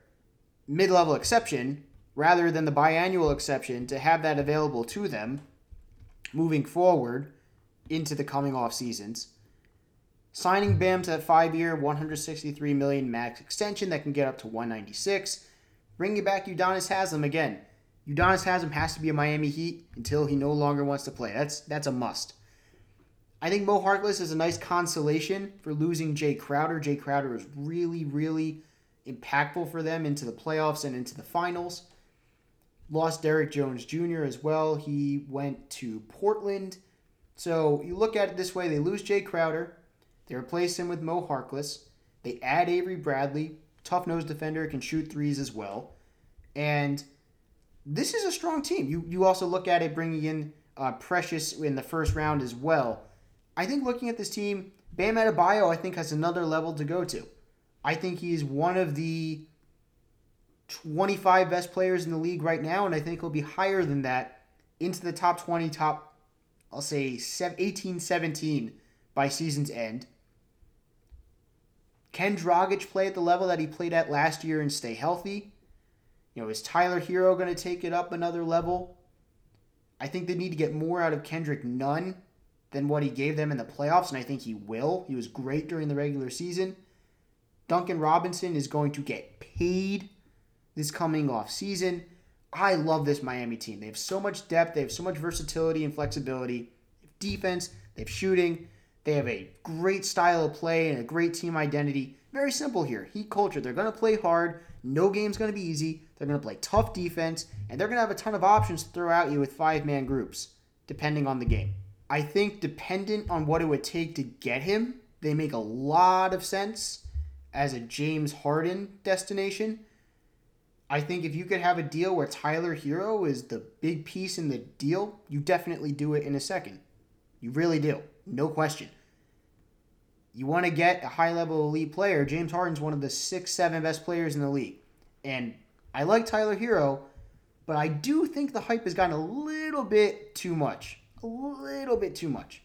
mid-level exception rather than the biannual exception to have that available to them moving forward into the coming off seasons. signing Bam to that five-year, 163 million max extension that can get up to 196. Bringing back Udonis Haslem again. Udonis Haslem has to be a Miami Heat until he no longer wants to play. That's that's a must. I think Mo Harkless is a nice consolation for losing Jae Crowder. Jae Crowder was really, really impactful for them into the playoffs and into the finals. Lost Derrick Jones Jr. as well. He went to Portland. So you look at it this way they lose Jae Crowder, they replace him with Mo Harkless, they add Avery Bradley, tough nosed defender, can shoot threes as well. And this is a strong team. You, you also look at it bringing in uh, Precious in the first round as well. I think looking at this team, Bam Adebayo, I think, has another level to go to. I think he's one of the 25 best players in the league right now, and I think he'll be higher than that into the top 20, top, I'll say 18, 17 by season's end. Can Dragic play at the level that he played at last year and stay healthy? You know, is Tyler Herro going to take it up another level? I think they need to get more out of Kendrick Nunn than what he gave them in the playoffs, and I think he will. He was great during the regular season. Duncan Robinson is going to get paid this coming off season. I love this Miami team. They have so much depth, they have so much versatility and flexibility. They have defense, they have shooting, they have a great style of play and a great team identity. Very simple here. Heat culture. They're going to play hard. No game's going to be easy. They're going to play tough defense, and they're going to have a ton of options to throw at you with five man groups, depending on the game. I think, dependent on what it would take to get him, they make a lot of sense as a James Harden destination. I think if you could have a deal where Tyler Herro is the big piece in the deal, you definitely do it in a second. You really do. No question. You want to get a high level elite player. James Harden's one of the six, seven best players in the league. And I like Tyler Herro, but I do think the hype has gotten a little bit too much. A little bit too much.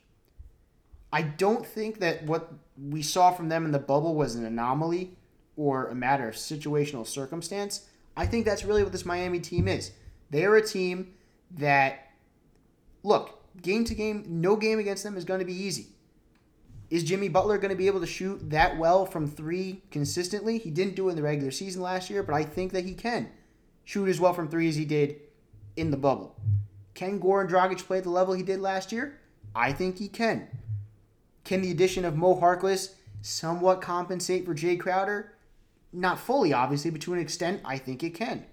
I don't think that what we saw from them in the bubble was an anomaly or a matter of situational circumstance. I think that's really what this Miami team is. They are a team that, look, game to game, no game against them is going to be easy. Is Jimmy Butler going to be able to shoot that well from three consistently? He didn't do it in the regular season last year, but I think that he can shoot as well from three as he did in the bubble. Can Goran Dragic play at the level he did last year? I think he can. Can the addition of Mo Harkless somewhat compensate for Jae Crowder? Not fully, obviously, but to an extent, I think it can.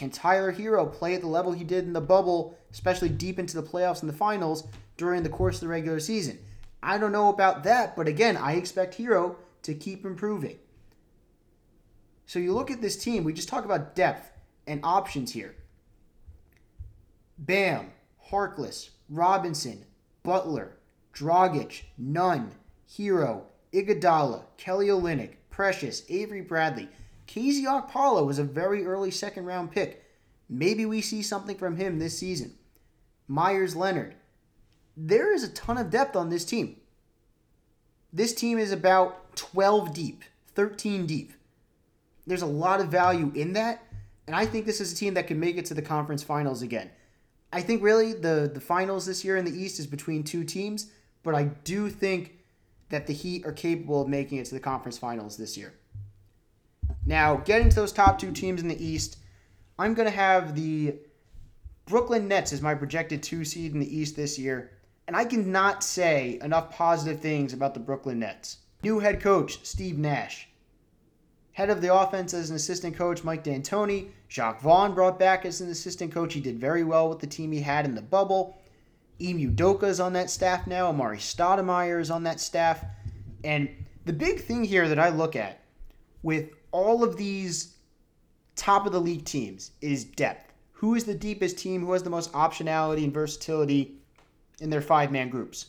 Can Tyler Herro play at the level he did in the bubble, especially deep into the playoffs and the finals during the course of the regular season? I don't know about that, but again, I expect Herro to keep improving. So you look at this team, we just talk about depth and options here. Bam, Harkless, Robinson, Butler, Dragic, Nunn, Herro, Iguodala, Kelly Olynyk, Precious, Avery Bradley. KZ Okpala was a very early second round pick. Maybe we see something from him this season. Meyers Leonard. There is a ton of depth on this team. This team is about 12 deep, 13 deep. There's a lot of value in that, and I think this is a team that can make it to the conference finals again. I think really the the finals this year in the East is between two teams, but I do think that the Heat are capable of making it to the conference finals this year. Now, getting to those top two teams in the East, I'm going to have the Brooklyn Nets as my projected two seed in the East this year, and I cannot say enough positive things about the Brooklyn Nets. New head coach Steve Nash, head of the offense as an assistant coach Mike D'Antoni, Jacque Vaughn brought back as an assistant coach. He did very well with the team he had in the bubble. Ime Udoka is on that staff now. Amar'e Stoudemire is on that staff. And the big thing here that I look at with all of these top of the league teams is depth. Who is the deepest team? Who has the most optionality and versatility in their five man groups?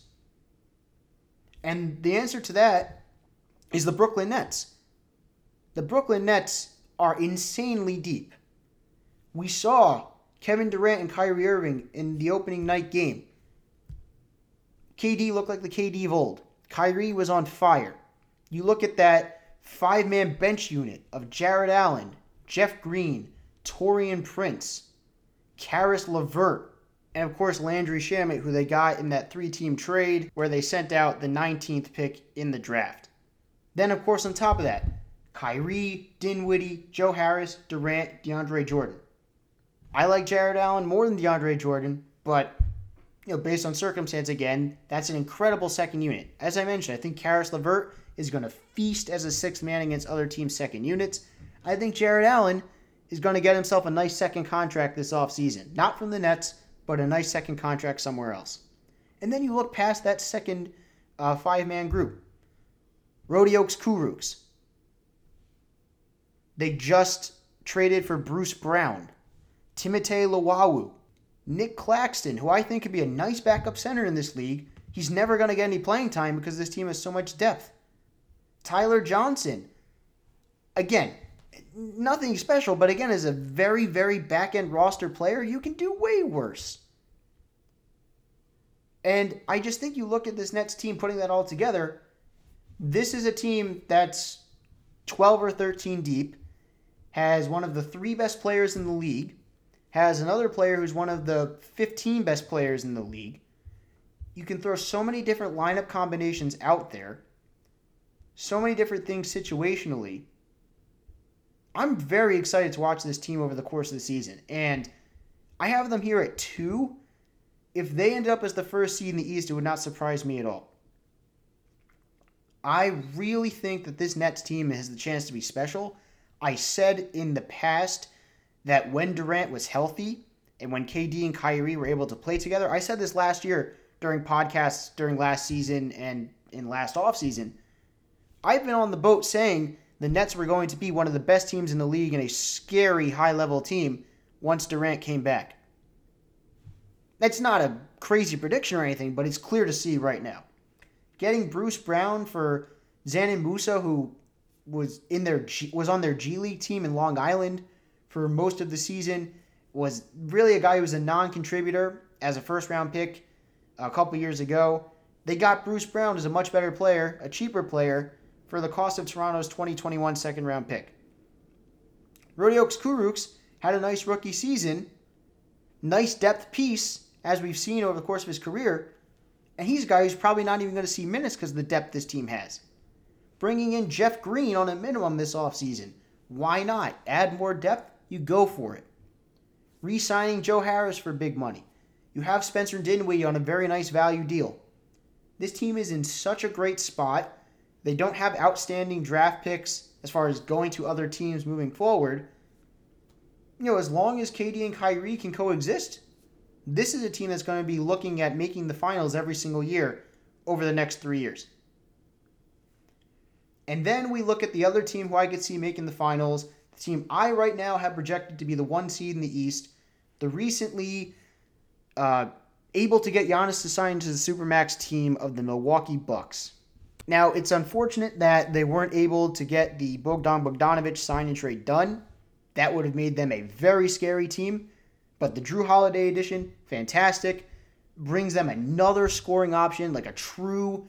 And the answer to that is the Brooklyn Nets. The Brooklyn Nets are insanely deep. We saw Kevin Durant and Kyrie Irving in the opening night game. KD looked like the KD of old. Kyrie was on fire. You look at that five man bench unit of Jarrett Allen, Jeff Green, Taurean Prince, Caris LeVert, And of course, Landry Shamet, who they got in that three team trade where they sent out the 19th pick in the draft. Then, of course, on top of that, Kyrie, Dinwiddie, Joe Harris, Durant, DeAndre Jordan. I like Jarrett Allen more than DeAndre Jordan, but you know, based on circumstance again, that's an incredible second unit. As I mentioned, I think Caris LeVert is going to feast as a sixth man against other teams' second units. I think Jarrett Allen is going to get himself a nice second contract this offseason. Not from the Nets, but a nice second contract somewhere else. And then you look past that second uh, five man group. Rodions Kurucs. They just traded for Bruce Brown, Timothé Luwawu, Nick Claxton, who I think could be a nice backup center in this league. He's never going to get any playing time because this team has so much depth. Tyler Johnson. Again, nothing special, but again, as a very, very back end roster player, you can do way worse. And I just think you look at this Nets team putting that all together. This is a team that's 12 or 13 deep, has one of the three best players in the league, has another player who's one of the 15 best players in the league. You can throw so many different lineup combinations out there, so many different things situationally. I'm very excited to watch this team over the course of the season. And I have them here at two. If they end up as the first seed in the East, it would not surprise me at all. I really think that this Nets team has the chance to be special. I said in the past that when Durant was healthy and when KD and Kyrie were able to play together, I said this last year during podcasts during last season and in last offseason. I've been on the boat saying the Nets were going to be one of the best teams in the league and a scary high level team once Durant came back. That's not a crazy prediction or anything, but it's clear to see right now. Getting Bruce Brown for Dzanan Musa, who was in their was on their G League team in Long Island for most of the season, was really a guy who was a non-contributor as a first-round pick a couple years ago. They got Bruce Brown as a much better player, a cheaper player, for the cost of Toronto's 2021 second-round pick. Rodions Kurucs had a nice rookie season, nice depth piece, as we've seen over the course of his career, and he's a guy who's probably not even going to see minutes because of the depth this team has. Bringing in Jeff Green on a minimum this offseason. Why not? Add more depth, you go for it. Re signing Joe Harris for big money. You have Spencer Dinwiddie on a very nice value deal. This team is in such a great spot. They don't have outstanding draft picks as far as going to other teams moving forward. You know, as long as KD and Kyrie can coexist, this is a team that's going to be looking at making the finals every single year over the next three years. And then we look at the other team who I could see making the finals, the team I right now have projected to be the one seed in the East, the recently uh, able to get Giannis to sign to the Supermax team of the Milwaukee Bucks. Now, it's unfortunate that they weren't able to get the Bogdan Bogdanovic sign and trade done. That would have made them a very scary team. But the Jrue Holiday edition, fantastic. Brings them another scoring option, like a true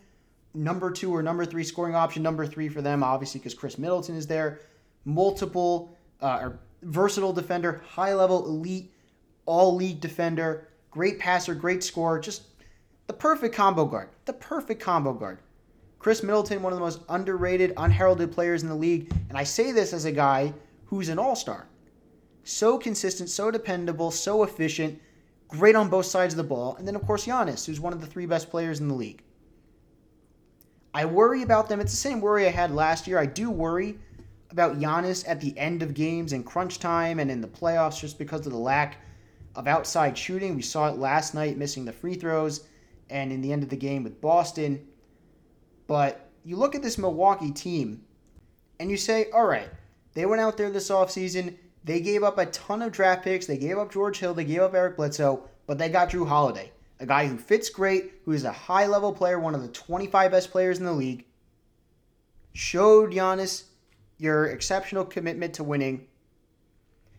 number two or number three scoring option. Number three for them, obviously, because Khris Middleton is there. Multiple uh, or versatile defender, high level, elite, all league defender, great passer, great scorer. Just the perfect combo guard. The perfect combo guard. Khris Middleton, one of the most underrated, unheralded players in the league. And I say this as a guy who's an all star so consistent, so dependable, so efficient, great on both sides of the ball. And then, of course, Giannis, who's one of the three best players in the league. I worry about them. It's the same worry I had last year. I do worry about Giannis at the end of games and crunch time and in the playoffs just because of the lack of outside shooting. We saw it last night, missing the free throws, and in the end of the game with Boston. But you look at this Milwaukee team and you say, all right, they went out there this offseason they gave up a ton of draft picks. They gave up George Hill. They gave up Eric Bledsoe, but they got Jrue Holiday, a guy who fits great, who is a high level player, one of the 25 best players in the league. Showed Giannis your exceptional commitment to winning.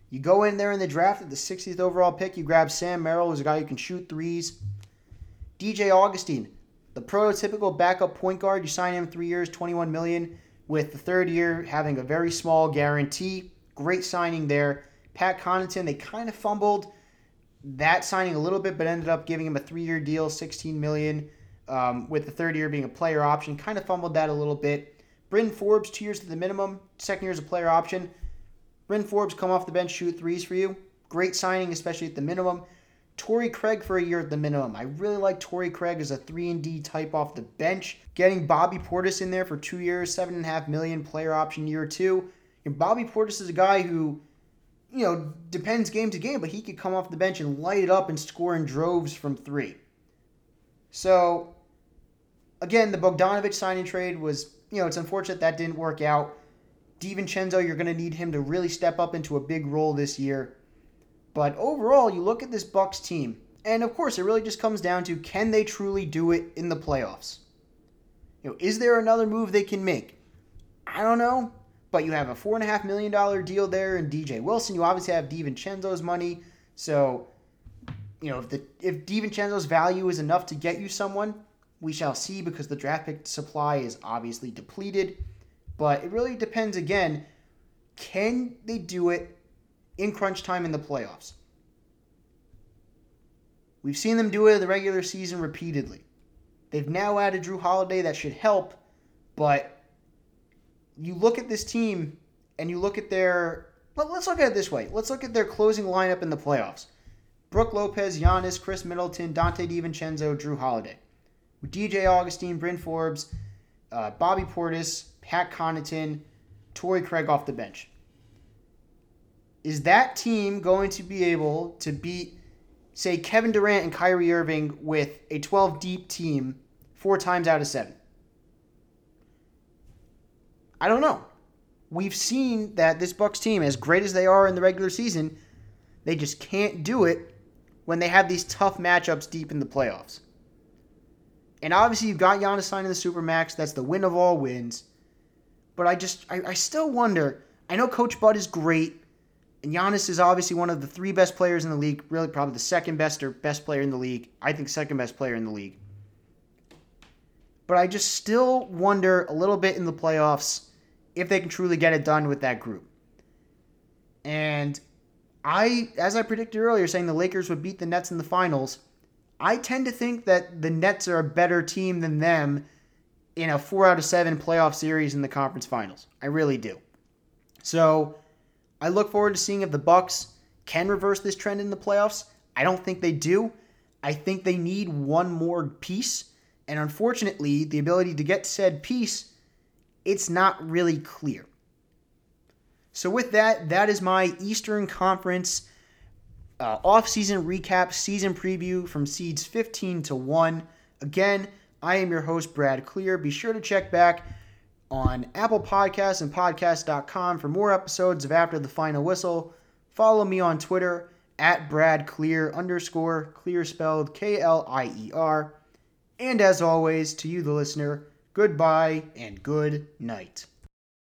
You go in there in the draft at the 60th overall pick. You grab Sam Merrill, who's a guy who can shoot threes. DJ Augustin, the prototypical backup point guard. You sign him three years, 21 million, with the third year having a very small guarantee. Great signing there. Pat Connaughton, they kind of fumbled that signing a little bit, but ended up giving him a three-year deal, 16 million, um, with the third year being a player option. Kind of fumbled that a little bit. Bryn Forbes, two years to the minimum, second year is a player option. Bryn Forbes come off the bench, shoot threes for you. Great signing, especially at the minimum. Torrey Craig for a year at the minimum. I really like Torrey Craig as a three and D type off the bench. Getting Bobby Portis in there for two years, seven and a half million player option year two. And Bobby Portis is a guy who, you know, depends game to game, but he could come off the bench and light it up and score in droves from three. So, again, the Bogdanovic signing trade was, you know, it's unfortunate that didn't work out. DiVincenzo, you're going to need him to really step up into a big role this year. But overall, you look at this Bucks team, and of course, it really just comes down to can they truly do it in the playoffs? You know, is there another move they can make? I don't know, but you have a four and a half million dollar deal there in DJ Wilson. You obviously have DiVincenzo's money, so you know if the if DiVincenzo's value is enough to get you someone, we shall see because the draft pick supply is obviously depleted. But it really depends again. Can they do it in crunch time in the playoffs. We've seen them do it in the regular season repeatedly. They've now added Jrue Holiday that should help, but you look at this team and you look at their. But let's look at it this way. Let's look at their closing lineup in the playoffs. Brook Lopez, Giannis, Khris Middleton, Donte DiVincenzo, Jrue Holiday. With DJ Augustin, Bryn Forbes, uh, Bobby Portis, Pat Connaughton, Torrey Craig off the bench is that team going to be able to beat, say, Kevin Durant and Kyrie Irving with a 12 deep team four times out of seven? I don't know. We've seen that this Bucks team, as great as they are in the regular season, they just can't do it when they have these tough matchups deep in the playoffs. And obviously, you've got Giannis signing the Supermax. That's the win of all wins. But I just, I, I still wonder. I know Coach Bud is great. And Giannis is obviously one of the three best players in the league, really probably the second best or best player in the league. I think second best player in the league. But I just still wonder a little bit in the playoffs if they can truly get it done with that group. And I, as I predicted earlier, saying the Lakers would beat the Nets in the finals, I tend to think that the Nets are a better team than them in a four out of seven playoff series in the conference finals. I really do. So I look forward to seeing if the Bucks can reverse this trend in the playoffs. I don't think they do. I think they need one more piece, and unfortunately, the ability to get said piece, it's not really clear. So with that, that is my Eastern Conference uh, off-season recap, season preview from seeds 15 to 1. Again, I am your host, Brad Klier. Be sure to check back on Apple Podcasts and podcast.com for more episodes of After the Final Whistle. Follow me on Twitter at Brad Klier underscore clear spelled K L I E R. And as always, to you, the listener, goodbye and good night.